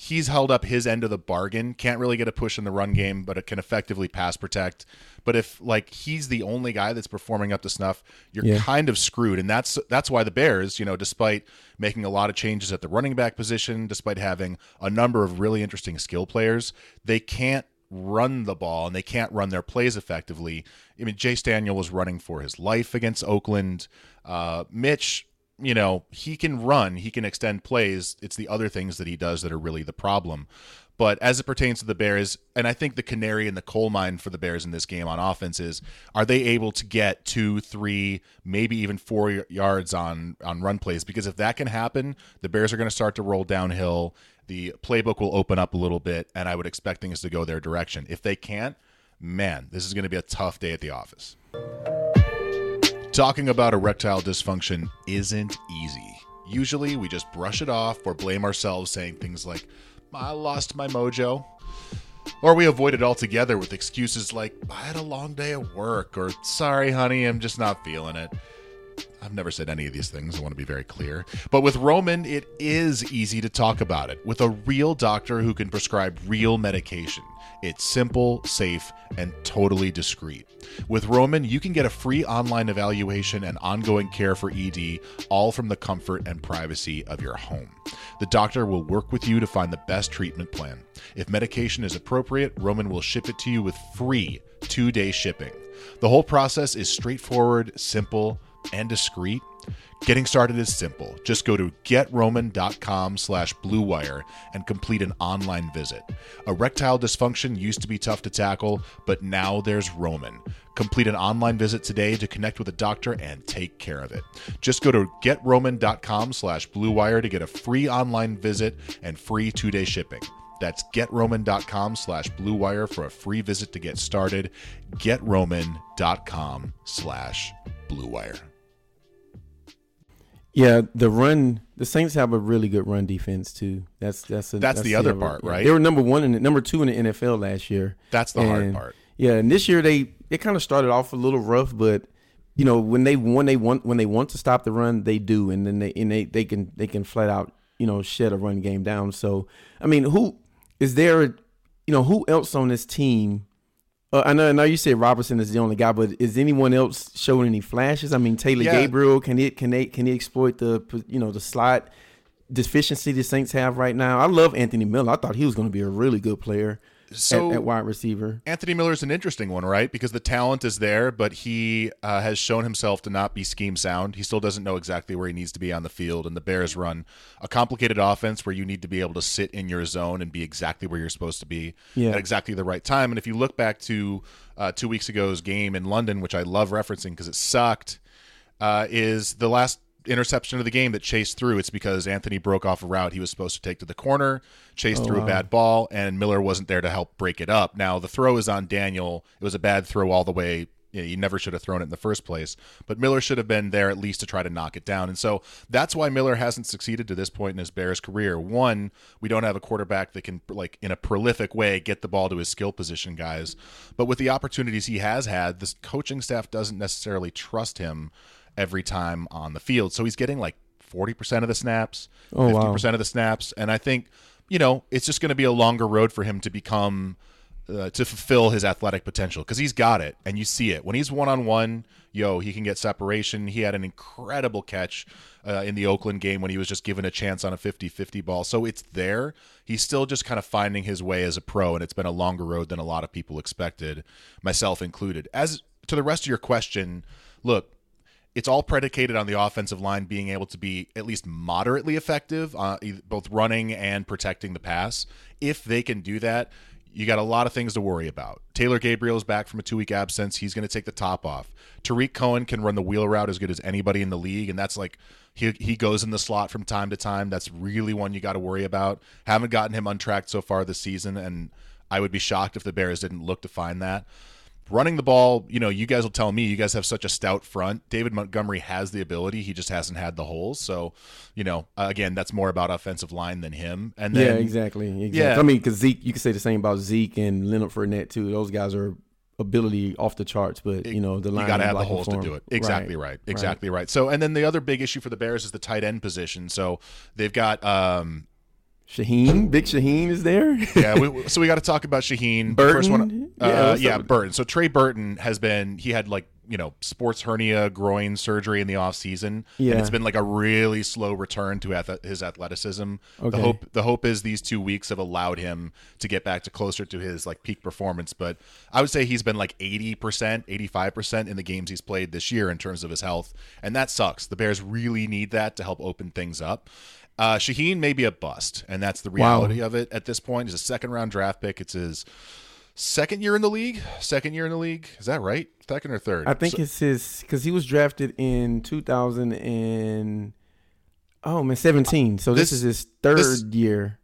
he's held up his end of the bargain. Can't really get a push in the run game, but it can effectively pass protect. But if like he's the only guy that's performing up to snuff, you're Yeah. kind of screwed. And that's that's why the Bears, you know, despite making a lot of changes at the running back position, despite having a number of really interesting skill players, they can't run the ball and they can't run their plays effectively. I mean, Chase Daniel was running for his life against Oakland. Uh, Mitch, you know, he can run, he can extend plays. It's the other things that he does that are really the problem. But as it pertains to the Bears, and I think the canary in the coal mine for the Bears in this game on offense is are they able to get two, three, maybe even four yards on on run plays? Because if that can happen, the Bears are going to start to roll downhill. The playbook will open up a little bit, and I would expect things to go their direction. If they can't, man, this is going to be a tough day at the office. Talking about erectile dysfunction isn't easy. Usually we just brush it off or blame ourselves saying things like, I lost my mojo. Or we avoid it altogether with excuses like, I had a long day at work, or sorry, honey, I'm just not feeling it. I've never said any of these things, I want to be very clear. But with Roman, it is easy to talk about it with a real doctor who can prescribe real medication. It's simple, safe, and totally discreet. With Roman, you can get a free online evaluation and ongoing care for ED, all from the comfort and privacy of your home. The doctor will work with you to find the best treatment plan. If medication is appropriate, Roman will ship it to you with free two day shipping. The whole process is straightforward, simple, and discreet. Getting started is simple. Just go to getroman.com slash bluewire and complete an online visit. Erectile dysfunction used to be tough to tackle, but now there's Roman. Complete an online visit today to connect with a doctor and take care of it. Just go to getroman.com slash bluewire to get a free online visit and free two-day shipping. That's getroman.com slash bluewire for a free visit to get started. Getroman.com slash bluewire. Yeah, the run. The Saints have a really good run defense too. That's that's a, That's the other part, right? They were number one and number two in the NFL last year. That's the hard part. Yeah, and this year they they kind of started off a little rough, but you know when they when they want when they want to stop the run, they do, and then they and they they can they can flat out you know shed a run game down. So I mean, who is there? You know, who else on this team? Uh, I know, I know you said Robertson is the only guy, but is anyone else showing any flashes? I mean, Taylor Yeah. Gabriel can he can they can he exploit the you know the slot deficiency the Saints have right now? I love Anthony Miller. I thought he was going to be a really good player So- at, at wide receiver. Anthony Miller is an interesting one, right? Because the talent is there, but he uh, has shown himself to not be scheme sound. He still doesn't know exactly where he needs to be on the field. And the Bears run a complicated offense where you need to be able to sit in your zone and be exactly where you're supposed to be Yeah. at exactly the right time. And if you look back to uh, two weeks ago's game in London, which I love referencing because it sucked, uh, is the last interception of the game that Chase threw, it's because Anthony broke off a route he was supposed to take to the corner, chased Oh, through wow. a bad ball, and Miller wasn't there to help break it up. Now the throw is on Daniel. It was a bad throw all the way. You, know, you never should have thrown it in the first place, but Miller should have been there at least to try to knock it down. And so that's why Miller hasn't succeeded to this point in his Bears career. One, we don't have a quarterback that can like in a prolific way get the ball to his skill position guys. But with the opportunities he has had, this coaching staff doesn't necessarily trust him every time on the field. So he's getting like 40% of the snaps, Oh, 50% wow. of the snaps. And I think, you know, it's just going to be a longer road for him to become, uh, to fulfill his athletic potential because he's got it and you see it. When he's one on one, yo, he can get separation. He had an incredible catch uh, in the Oakland game when he was just given a chance on a 50 50 ball. So it's there. He's still just kind of finding his way as a pro, and it's been a longer road than a lot of people expected, myself included. As to the rest of your question, look, it's all predicated on the offensive line being able to be at least moderately effective, uh, both running and protecting the pass. If they can do that, you got a lot of things to worry about. Taylor Gabriel is back from a two week absence. He's going to take the top off. Tarik Cohen can run the wheel route as good as anybody in the league, and that's like he he goes in the slot from time to time. That's really one you got to worry about. Haven't gotten him untracked so far this season, and I would be shocked if the Bears didn't look to find that running the ball, you know, you guys will tell me you guys have such a stout front. David Montgomery has the ability, he just hasn't had the holes. So, you know, uh, again, that's more about offensive line than him. And then, yeah, exactly. exactly. Yeah. I mean, because Zeke, you can say the same about Zeke and Leonard Fournette too. Those guys are ability off the charts, but you know the line you got to have the holes to do it. Exactly right. Exactly right. So, and then the other big issue for the Bears is the tight end position. So they've got, um, Shaheen, Big Shaheen is there. yeah, we, so we got to talk about Shaheen. Burton? First one, Yeah, uh, what's yeah. Burton. So Trey Burton has been he had like you know sports hernia groin surgery in the off season, Yeah. and it's been like a really slow return to ath- his athleticism. Okay. The hope the hope is these two weeks have allowed him to get back to closer to his like peak performance. But I would say he's been like eighty percent, eighty five percent in the games he's played this year in terms of his health, and that sucks. The Bears really need that to help open things up. Uh, Shaheen may be a bust, and that's the Wow. reality of it at this point. He's a second round draft pick. It's his second year in the league. Second year in the league. Is that right? Second or third? I think So- it's his because he was drafted in 2000 and oh man 17. So this, This- is his third this- year.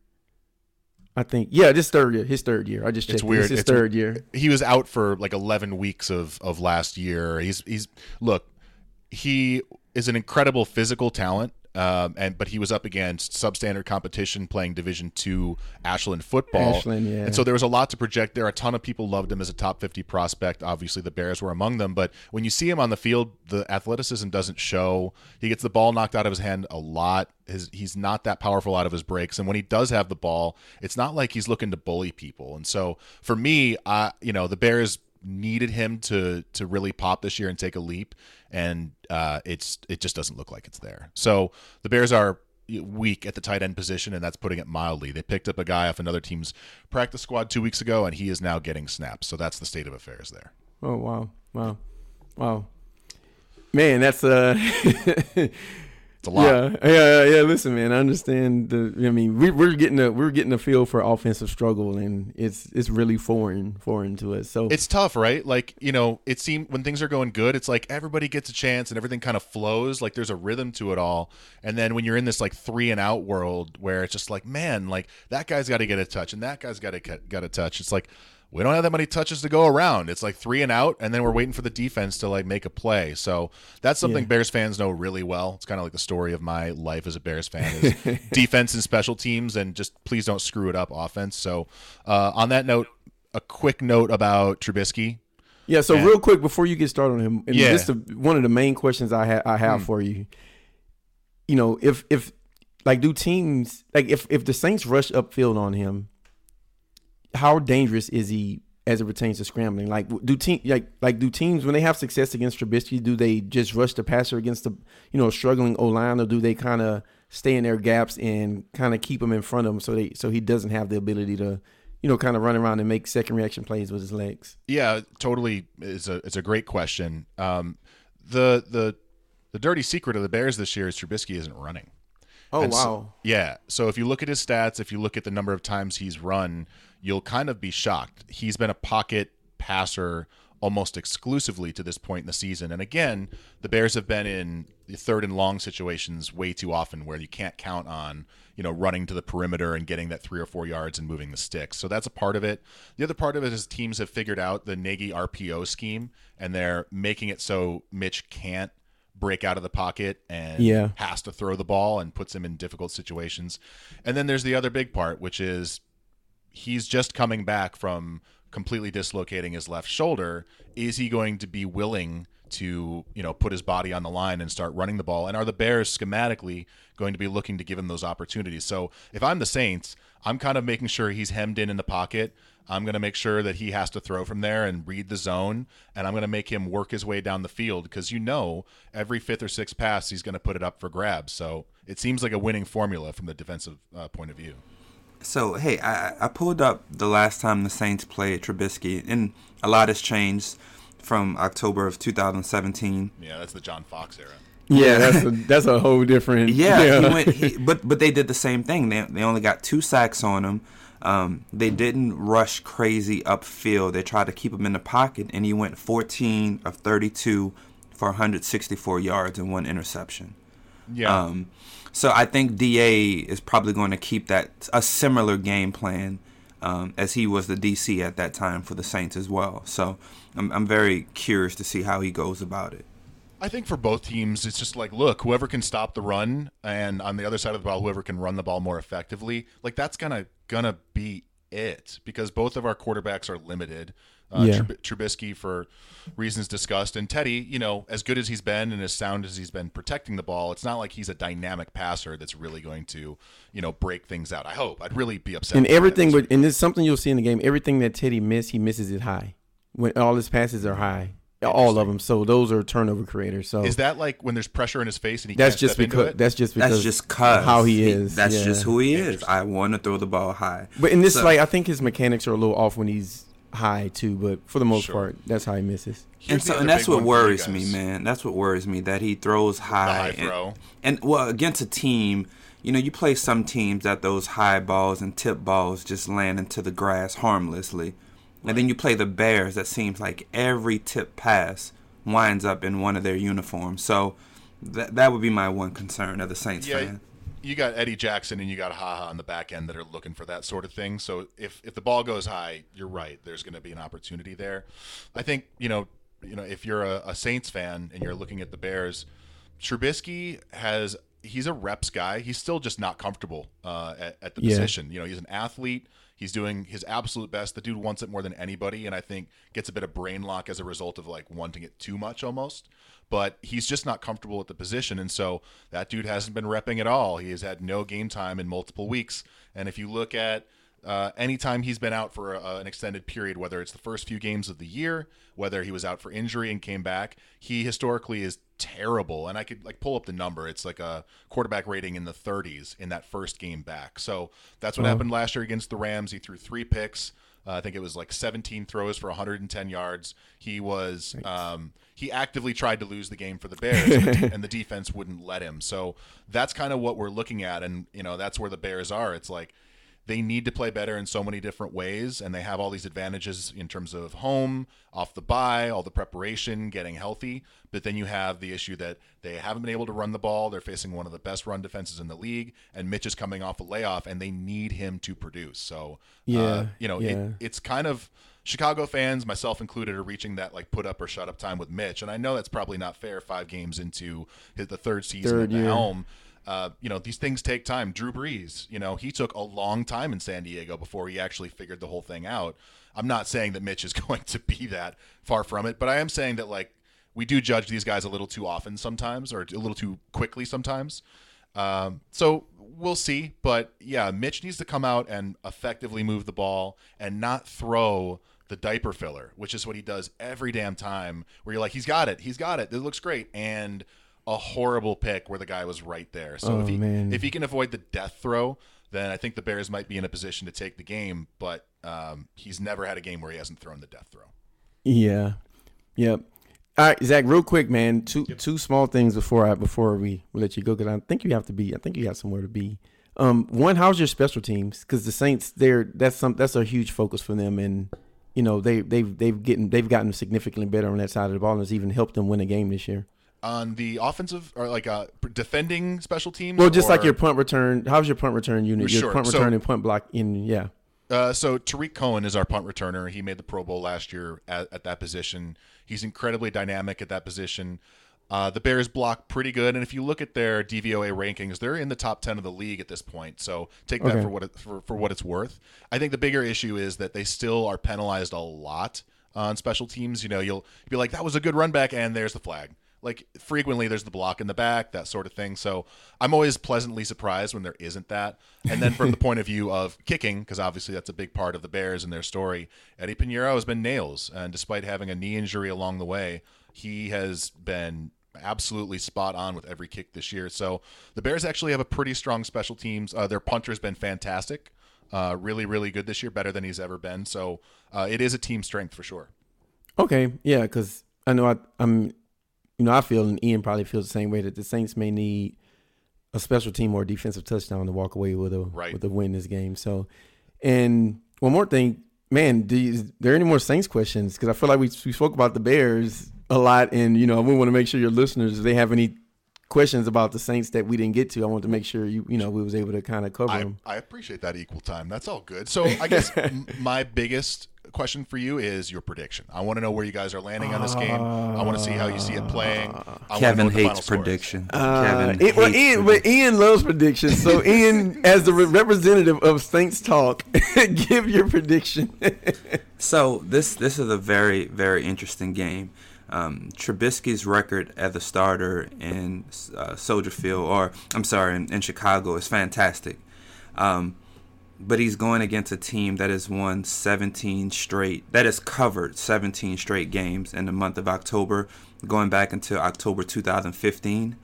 I think yeah, this third year. His third year. I just checked. it's weird. It's his It's- third year. He was out for like 11 weeks of of last year. He's he's look. He is an incredible physical talent. Um, and but he was up against substandard competition playing Division two Ashland football, Ashland, yeah. and so there was a lot to project there. A ton of people loved him as a top fifty prospect. Obviously, the Bears were among them. But when you see him on the field, the athleticism doesn't show. He gets the ball knocked out of his hand a lot. His he's not that powerful out of his breaks, and when he does have the ball, it's not like he's looking to bully people. And so for me, I you know the Bears needed him to to really pop this year and take a leap. And uh it's it just doesn't look like it's there. So the bears are weak at the tight end position and that's putting it mildly. They picked up a guy off another team's practice squad two weeks ago and he is now getting snaps. So that's the state of affairs there. Oh wow, wow, wow. Man, that's uh it's a lot Yeah, yeah, yeah. Listen, man, I understand the. I mean, we, we're getting a we're getting a feel for offensive struggle, and it's it's really foreign foreign to us. So it's tough, right? Like, you know, it seemed when things are going good, it's like everybody gets a chance and everything kind of flows. Like there's a rhythm to it all. And then when you're in this like three and out world where it's just like, man, like that guy's got to get a touch and that guy's got to get got a touch. It's like we don't have that many touches to go around. It's like three and out, and then we're waiting for the defense to like make a play. So that's something Yeah. Bears fans know really well. It's kind of like the story of my life as a Bears fan is defense and special teams, and just please don't screw it up offense. So uh, on that note, a quick note about Trubisky. yeah. So Yeah. real quick before you get started on him, and Yeah. this is one of the main questions I ha- I have for you. You know, if if like do teams like if if the Saints rush upfield on him, how dangerous is he as it pertains to scrambling? Like do team like like do teams when they have success against Trubisky, do they just rush the passer against the you know struggling O line, or do they kind of stay in their gaps and kind of keep him in front of him so they so he doesn't have the ability to you know kind of run around and make second reaction plays with his legs? Yeah, totally. It's a it's a great question. Um, the the the dirty secret of the Bears this year is Trubisky isn't running. Oh And so- wow. yeah. So if you look at his stats, if you look at the number of times he's run, you'll kind of be shocked. He's been a pocket passer almost exclusively to this point in the season. And again, the Bears have been in third and long situations way too often where you can't count on, you know, running to the perimeter and getting that three or four yards and moving the sticks. So that's a part of it. The other part of it is teams have figured out the Nagy RPO scheme and they're making it so Mitch can't break out of the pocket and Yeah. has to throw the ball and puts him in difficult situations. And then there's the other big part, which is he's just coming back from completely dislocating his left shoulder. Is he going to be willing to, you know, put his body on the line and start running the ball? And are the Bears schematically going to be looking to give him those opportunities? So if I'm the Saints, I'm kind of making sure he's hemmed in in the pocket. I'm going to make sure that he has to throw from there and read the zone, and I'm going to make him work his way down the field because you know every fifth or sixth pass he's going to put it up for grabs. So it seems like a winning formula from the defensive uh, point of view. So hey, I, I pulled up the last time the Saints played Trubisky, and a lot has changed from October of 2017. Yeah, that's the John Fox era. Yeah, that's a, that's a whole different. Yeah, He went, he, but but they did the same thing. They they only got two sacks on him. Um, they didn't rush crazy upfield. They tried to keep him in the pocket, and he went 14 of 32 for 164 yards and one interception. Yeah. Um, so I think Da is probably going to keep that a similar game plan um, as he was the DC at that time for the Saints as well. So I'm I'm very curious to see how he goes about it. I think for both teams, it's just like, look, whoever can stop the run, and on the other side of the ball, whoever can run the ball more effectively, like that's gonna gonna be it because both of our quarterbacks are limited. Uh, Yeah. Trub- Trubisky for reasons discussed, and Teddy, you know, as good as he's been and as sound as he's been protecting the ball, it's not like he's a dynamic passer that's really going to, you know, break things out. I hope. I'd really be upset. And everything, did. but and it's something you'll see in the game. Everything that Teddy missed, he misses it high. When all his passes are high, all of them. So those are turnover creators. So is that like when there's pressure in his face and he that's can't just step into because it? that's just because That's just cause how he is. That's yeah. just who he is. I want to throw the ball high. But in this, So- like, I think his mechanics are a little off when he's high too. But for the most Sure. part, that's how he misses. Here's and so, and that's what one for you worries me, man. That's what worries me that he throws high. high and, throw. and well, against a team, you know, you play some teams that those high balls and tip balls just land into the grass harmlessly, and then you play the Bears. That seems like every tip pass winds up in one of their uniforms. So that that would be my one concern of the Saints yeah, fan. You got Eddie Jackson and you got Ha Ha on the back end that are looking for that sort of thing. So if if the ball goes high, you're right. There's going to be an opportunity there. I think you know you know if you're a, a Saints fan and you're looking at the Bears, Trubisky has he's a reps guy. He's still just not comfortable uh, at, at the Yeah. position. You know, he's an athlete. He's doing his absolute best. The dude wants it more than anybody, and I think gets a bit of brain lock as a result of like wanting it too much almost. But he's just not comfortable at the position, and so that dude hasn't been repping at all. He has had no game time in multiple weeks. And if you look at uh, anytime he's been out for a, an extended period, whether it's the first few games of the year, whether he was out for injury and came back, he historically is terrible. And I could like pull up the number. It's like a quarterback rating in the 30s in that first game back. So that's what happened last year against the Rams. He threw three picks. Uh, I think it was like 17 throws for 110 yards. He was um, he actively tried to lose the game for the Bears, and the, de- and the defense wouldn't let him. So that's kind of what we're looking at, and you know that's where the Bears are. It's like they need to play better in so many different ways and they have all these advantages in terms of home off the bye all the preparation getting healthy. But then you have the issue that they haven't been able to run the ball. They're facing one of the best run defenses in the league and mitch is coming off a layoff and they need him to produce. So Yeah, uh, you know yeah. it, it's kind of chicago fans myself included are reaching that like put up or shut up time with mitch. And i know that's probably not fair five games into his, the third season Third at the helm uh, you know, these things take time. Drew Brees, you know, he took a long time in San Diego before he actually figured the whole thing out. I'm not saying that Mitch is going to be that far from it, but I am saying that like we do judge these guys a little too often sometimes, or a little too quickly sometimes. Um, so we'll see, but yeah, Mitch needs to come out and effectively move the ball and not throw the diaper filler, which is what he does every damn time. Where you're like, he's got it, he's got it, it looks great, and a horrible pick where the guy was right there. So Oh, if he man. if he can avoid the death throw, then I think the Bears might be in a position to take the game. But um, he's never had a game where he hasn't thrown the death throw. Yeah. Yep. All right, Zach. Real quick, man. Two two small things before I before we, we let you go because I think you have to be. I think you got somewhere to be. Um, one, how's your special teams? Because the Saints, they're that's some that's a huge focus for them, and you know they they've they've getting they've gotten significantly better on that side of the ball, and it's even helped them win a game this year. On the offensive or like uh, defending special teams. Well, just like your punt return. How's your punt return unit? Your Sure. punt So- return and punt block in yeah. Uh, so Tarik Cohen is our punt returner. He made the Pro Bowl last year at, at that position. He's incredibly dynamic at that position. Uh, the Bears block pretty good, and if you look at their DVOA rankings, they're in the top ten of the league at this point. So take that Okay. for what it, for, for what it's worth. I think the bigger issue is that they still are penalized a lot on special teams. You know, you'll be like, "That was a good run back," and there's the flag. Like frequently, there's the block in the back, that sort of thing. So I'm always pleasantly surprised when there isn't that. And then from the point of view of kicking, because obviously that's a big part of the Bears and their story, Eddy Pineiro has been nails, and despite having a knee injury along the way, he has been absolutely spot on with every kick this year. So the Bears actually have a pretty strong special teams. Uh, their punter's been fantastic, uh, really, really good this year, better than he's ever been. So uh, it is a team strength for sure. Okay, yeah, because I know I, I'm, you know, I feel and Ian probably feels the same way that the Saints may need a special team or defensive touchdown to walk away with a Right. with a win this game. So, and one more thing, man, do you, is there any more Saints questions? Because I feel like we we spoke about the Bears a lot, and you know, we want to make sure your listeners, if they have any questions about the Saints that we didn't get to, I want to make sure you you know we was able to kind of cover I, them. I appreciate that equal time. That's all good. So I guess my biggest question for you is your prediction. I want to know where you guys are landing on this game. I want to see how you see it playing. I Kevin what the final hates prediction. Uh, Kevin it- well, hates Ian, prediction. but Ian loves predictions. So, Ian, as the re- representative of Saints Talk, give your prediction. So this this is a very very interesting game. Um, Trubisky's record as a starter in uh, Soldier Field, or I'm sorry, in, in Chicago, is fantastic. Um, but he's going against a team that has won 17 straight, that has covered 17 straight games in the month of October, going back into October 2015.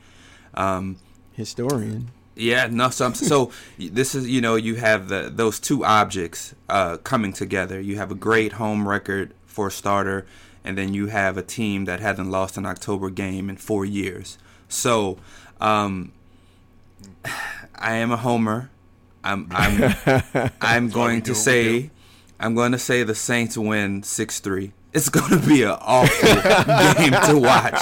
Um, Historian. yeah, no. So, I'm, so this is you know you have the those two objects uh, coming together. You have a great home record for a starter, and then you have a team that hasn't lost an October game in four years. So, um, I am a homer. I'm I'm I'm going to say I'm going to say the Saints win six three. It's going to be an awful game to watch.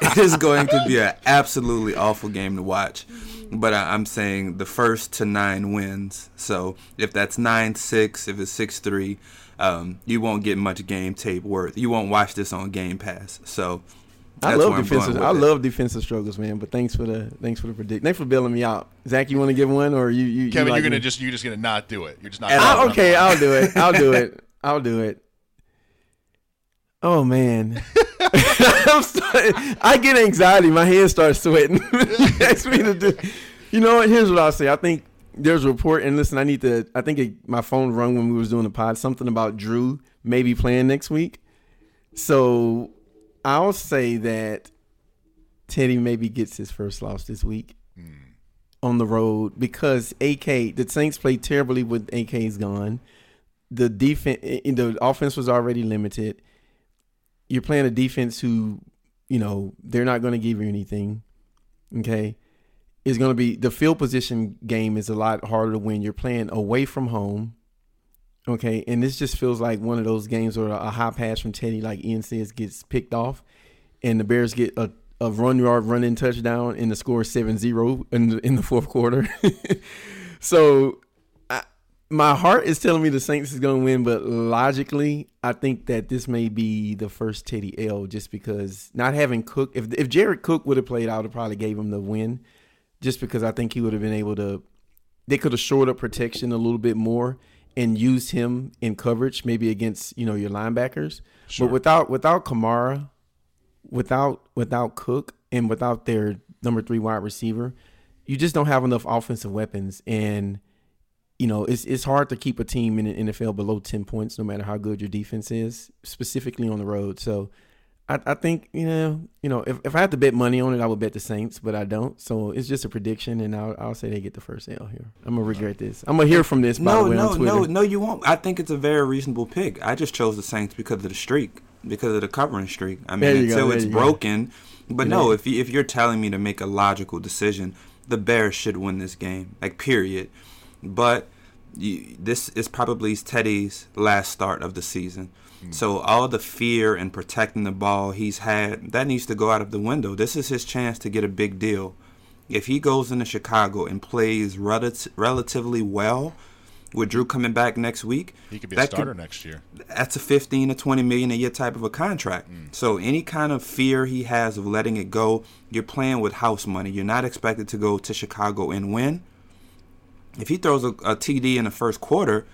It is going to be an absolutely awful game to watch. But I, I'm saying the first to nine wins. So if that's nine six, if it's six three, um, you won't get much game tape worth. You won't watch this on Game Pass. So I that's love I'm defensive. I with it. love defensive struggles, man. But thanks for the thanks for the predict. Thanks for bailing me out. Zach, you want to give one or you? you Kevin, you like you're gonna me? just you're just gonna not do it. You're just not. I- okay. I'll do it. I'll do it. I'll do it. Oh man, I'm sorry. I get anxiety. My hands start sweating. Ask me to do. You know what? Here's what I'll say. I think there's a report, and listen, I need to. I think it, my phone rung when we was doing the pod. Something about Drew maybe playing next week. So I'll say that Teddy maybe gets his first loss this week hmm. on the road because AK the Saints played terribly with AK's gone. The defense, eh, eh, the offense was already limited. You're playing a defense who, you know, they're not going to give you anything. Okay, it's going to be the field position game is a lot harder to win. You're playing away from home. Okay, and this just feels like one of those games where a high pass from Teddy, like Ian says, gets picked off, and the Bears get a, a run yard run in touchdown, and the score is 7-0 in the, in the fourth quarter. so, I, my heart is telling me the Saints is going to win, but logically, I think that this may be the first Teddy L, just because not having Cook. If if Jared Cook would have played, I would have probably gave him the win, just because I think he would have been able to. They could have shored up protection a little bit more and use him in coverage, maybe against you know your linebackers. But without without Kamara, without without Cook, and without their number three wide receiver, you just don't have enough offensive weapons. And you know it's it's hard to keep a team in the NFL below ten points, no matter how good your defense is, specifically on the road. So. I, I think you know you know if, if I had to bet money on it, I would bet the Saints, but I don't. So it's just a prediction, and I'll, I'll say they get the first L here. I'm gonna regret this. I'm gonna hear from this by No, the way no, on Twitter. no, no. You won't. I think it's a very reasonable pick. I just chose the Saints because of the streak, because of the covering streak. I mean, you go, until it's you go. broken. But Yeah. no, if you, if you're telling me to make a logical decision, the Bears should win this game, like period. But you, this is probably Teddy's last start of the season. Hmm. So all the fear and protecting the ball he's had, that needs to go out of the window. This is his chance to get a big deal. If he goes into Chicago and plays relative, relatively well, with Drew coming back next week, He could be a starter next year. that's a 15 to 20 million a year type of a contract. Hmm. So any kind of fear he has of letting it go, you're playing with house money. You're not expected to go to Chicago and win. If he throws a, a TD in the first quarter,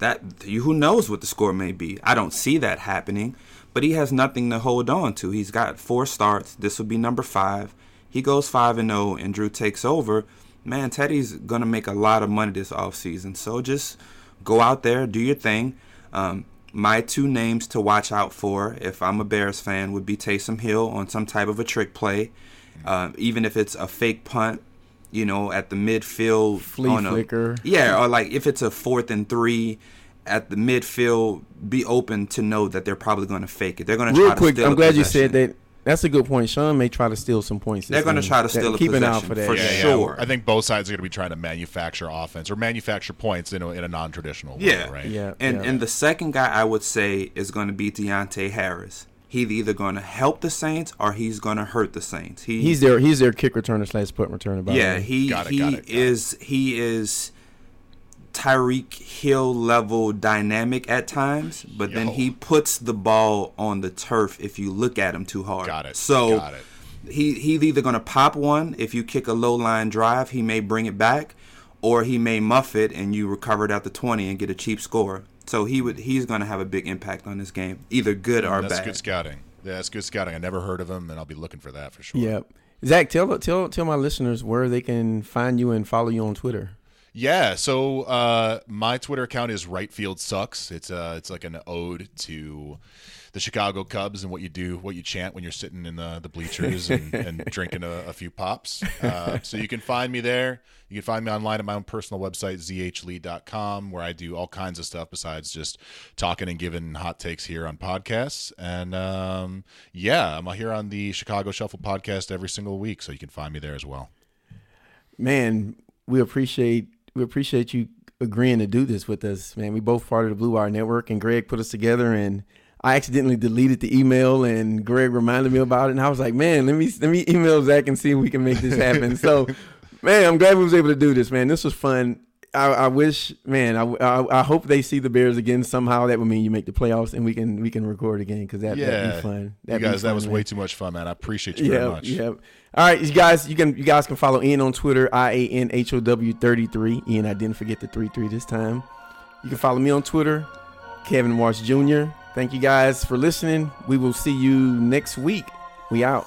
that you who knows what the score may be. I don't see that happening, but he has nothing to hold on to. He's got four starts. This will be number five. He goes five and zero, and Drew takes over. Man, Teddy's gonna make a lot of money this offseason. So just go out there, do your thing. Um, my two names to watch out for, if I'm a Bears fan, would be Taysom Hill on some type of a trick play, uh, even if it's a fake punt. You know, at the midfield, Flea on a- yeah, or like if it's a fourth and three at the midfield, be open to know that they're probably going to fake it. They're going to Real try quick, to steal I'm a glad you said that. That's a good point. Sean may try to steal some points. They're gonna try to That- steal a keep an eye out possession for that. for Yeah, yeah. sure. I think both sides are going to be trying to manufacture offense or manufacture points in a, in a non-traditional way, Yeah, right? Yeah. And and the second guy I would say is going to be Deonte Harris. He's either going to help the Saints or he's going to hurt the Saints. He, He's their he's their kick returner slash punt returner. By the yeah, way. he Got it, he got it, got it. is he is Tyreek Hill level dynamic at times, but then he puts the ball on the turf if you look at him too hard. Got it, So got it. he he's either gonna pop one if you kick a low line drive, he may bring it back, or he may muff it and you recover it at the twenty and get a cheap score. So he would he's gonna have a big impact on this game, either good or That's bad. good scouting. Yeah, that's good scouting. I never heard of him, and I'll be looking for that for sure. Yep. Zach, tell tell tell my listeners where they can find you and follow you on Twitter. Yeah, so uh, my Twitter account is Right Field Sucks. It's uh, it's like an ode to the Chicago Cubs and what you do, what you chant when you're sitting in the, the bleachers and, and drinking a, a few pops. Uh, so you can find me there. You can find me online at my own personal website, zhlee.com, where I do all kinds of stuff besides just talking and giving hot takes here on podcasts. And um, yeah, I'm here on the Chicago Shuffle podcast every single week, so you can find me there as well. Man, we appreciate we appreciate you agreeing to do this with us, man. We both part of the Blue Wire Network, and Greg put us together, and I accidentally deleted the email, and Greg reminded me about it, and I was like, man, let me let me email Zach and see if we can make this happen. so, man, I'm glad we was able to do this, man. This was fun. I, I wish, man, I, I, I hope they see the Bears again somehow. That would mean you make the playoffs, and we can we can record again because that that'd be fun. you That'd be guys, that was man. way too much fun, man. I appreciate you very much. yeah. All right, you guys, you can you guys can follow Ian on Twitter, I A N H O W thirty three. Ian, I didn't forget the three three this time. You can follow me on Twitter, Kevin Marsh Jr. Thank you guys for listening. We will see you next week. We out.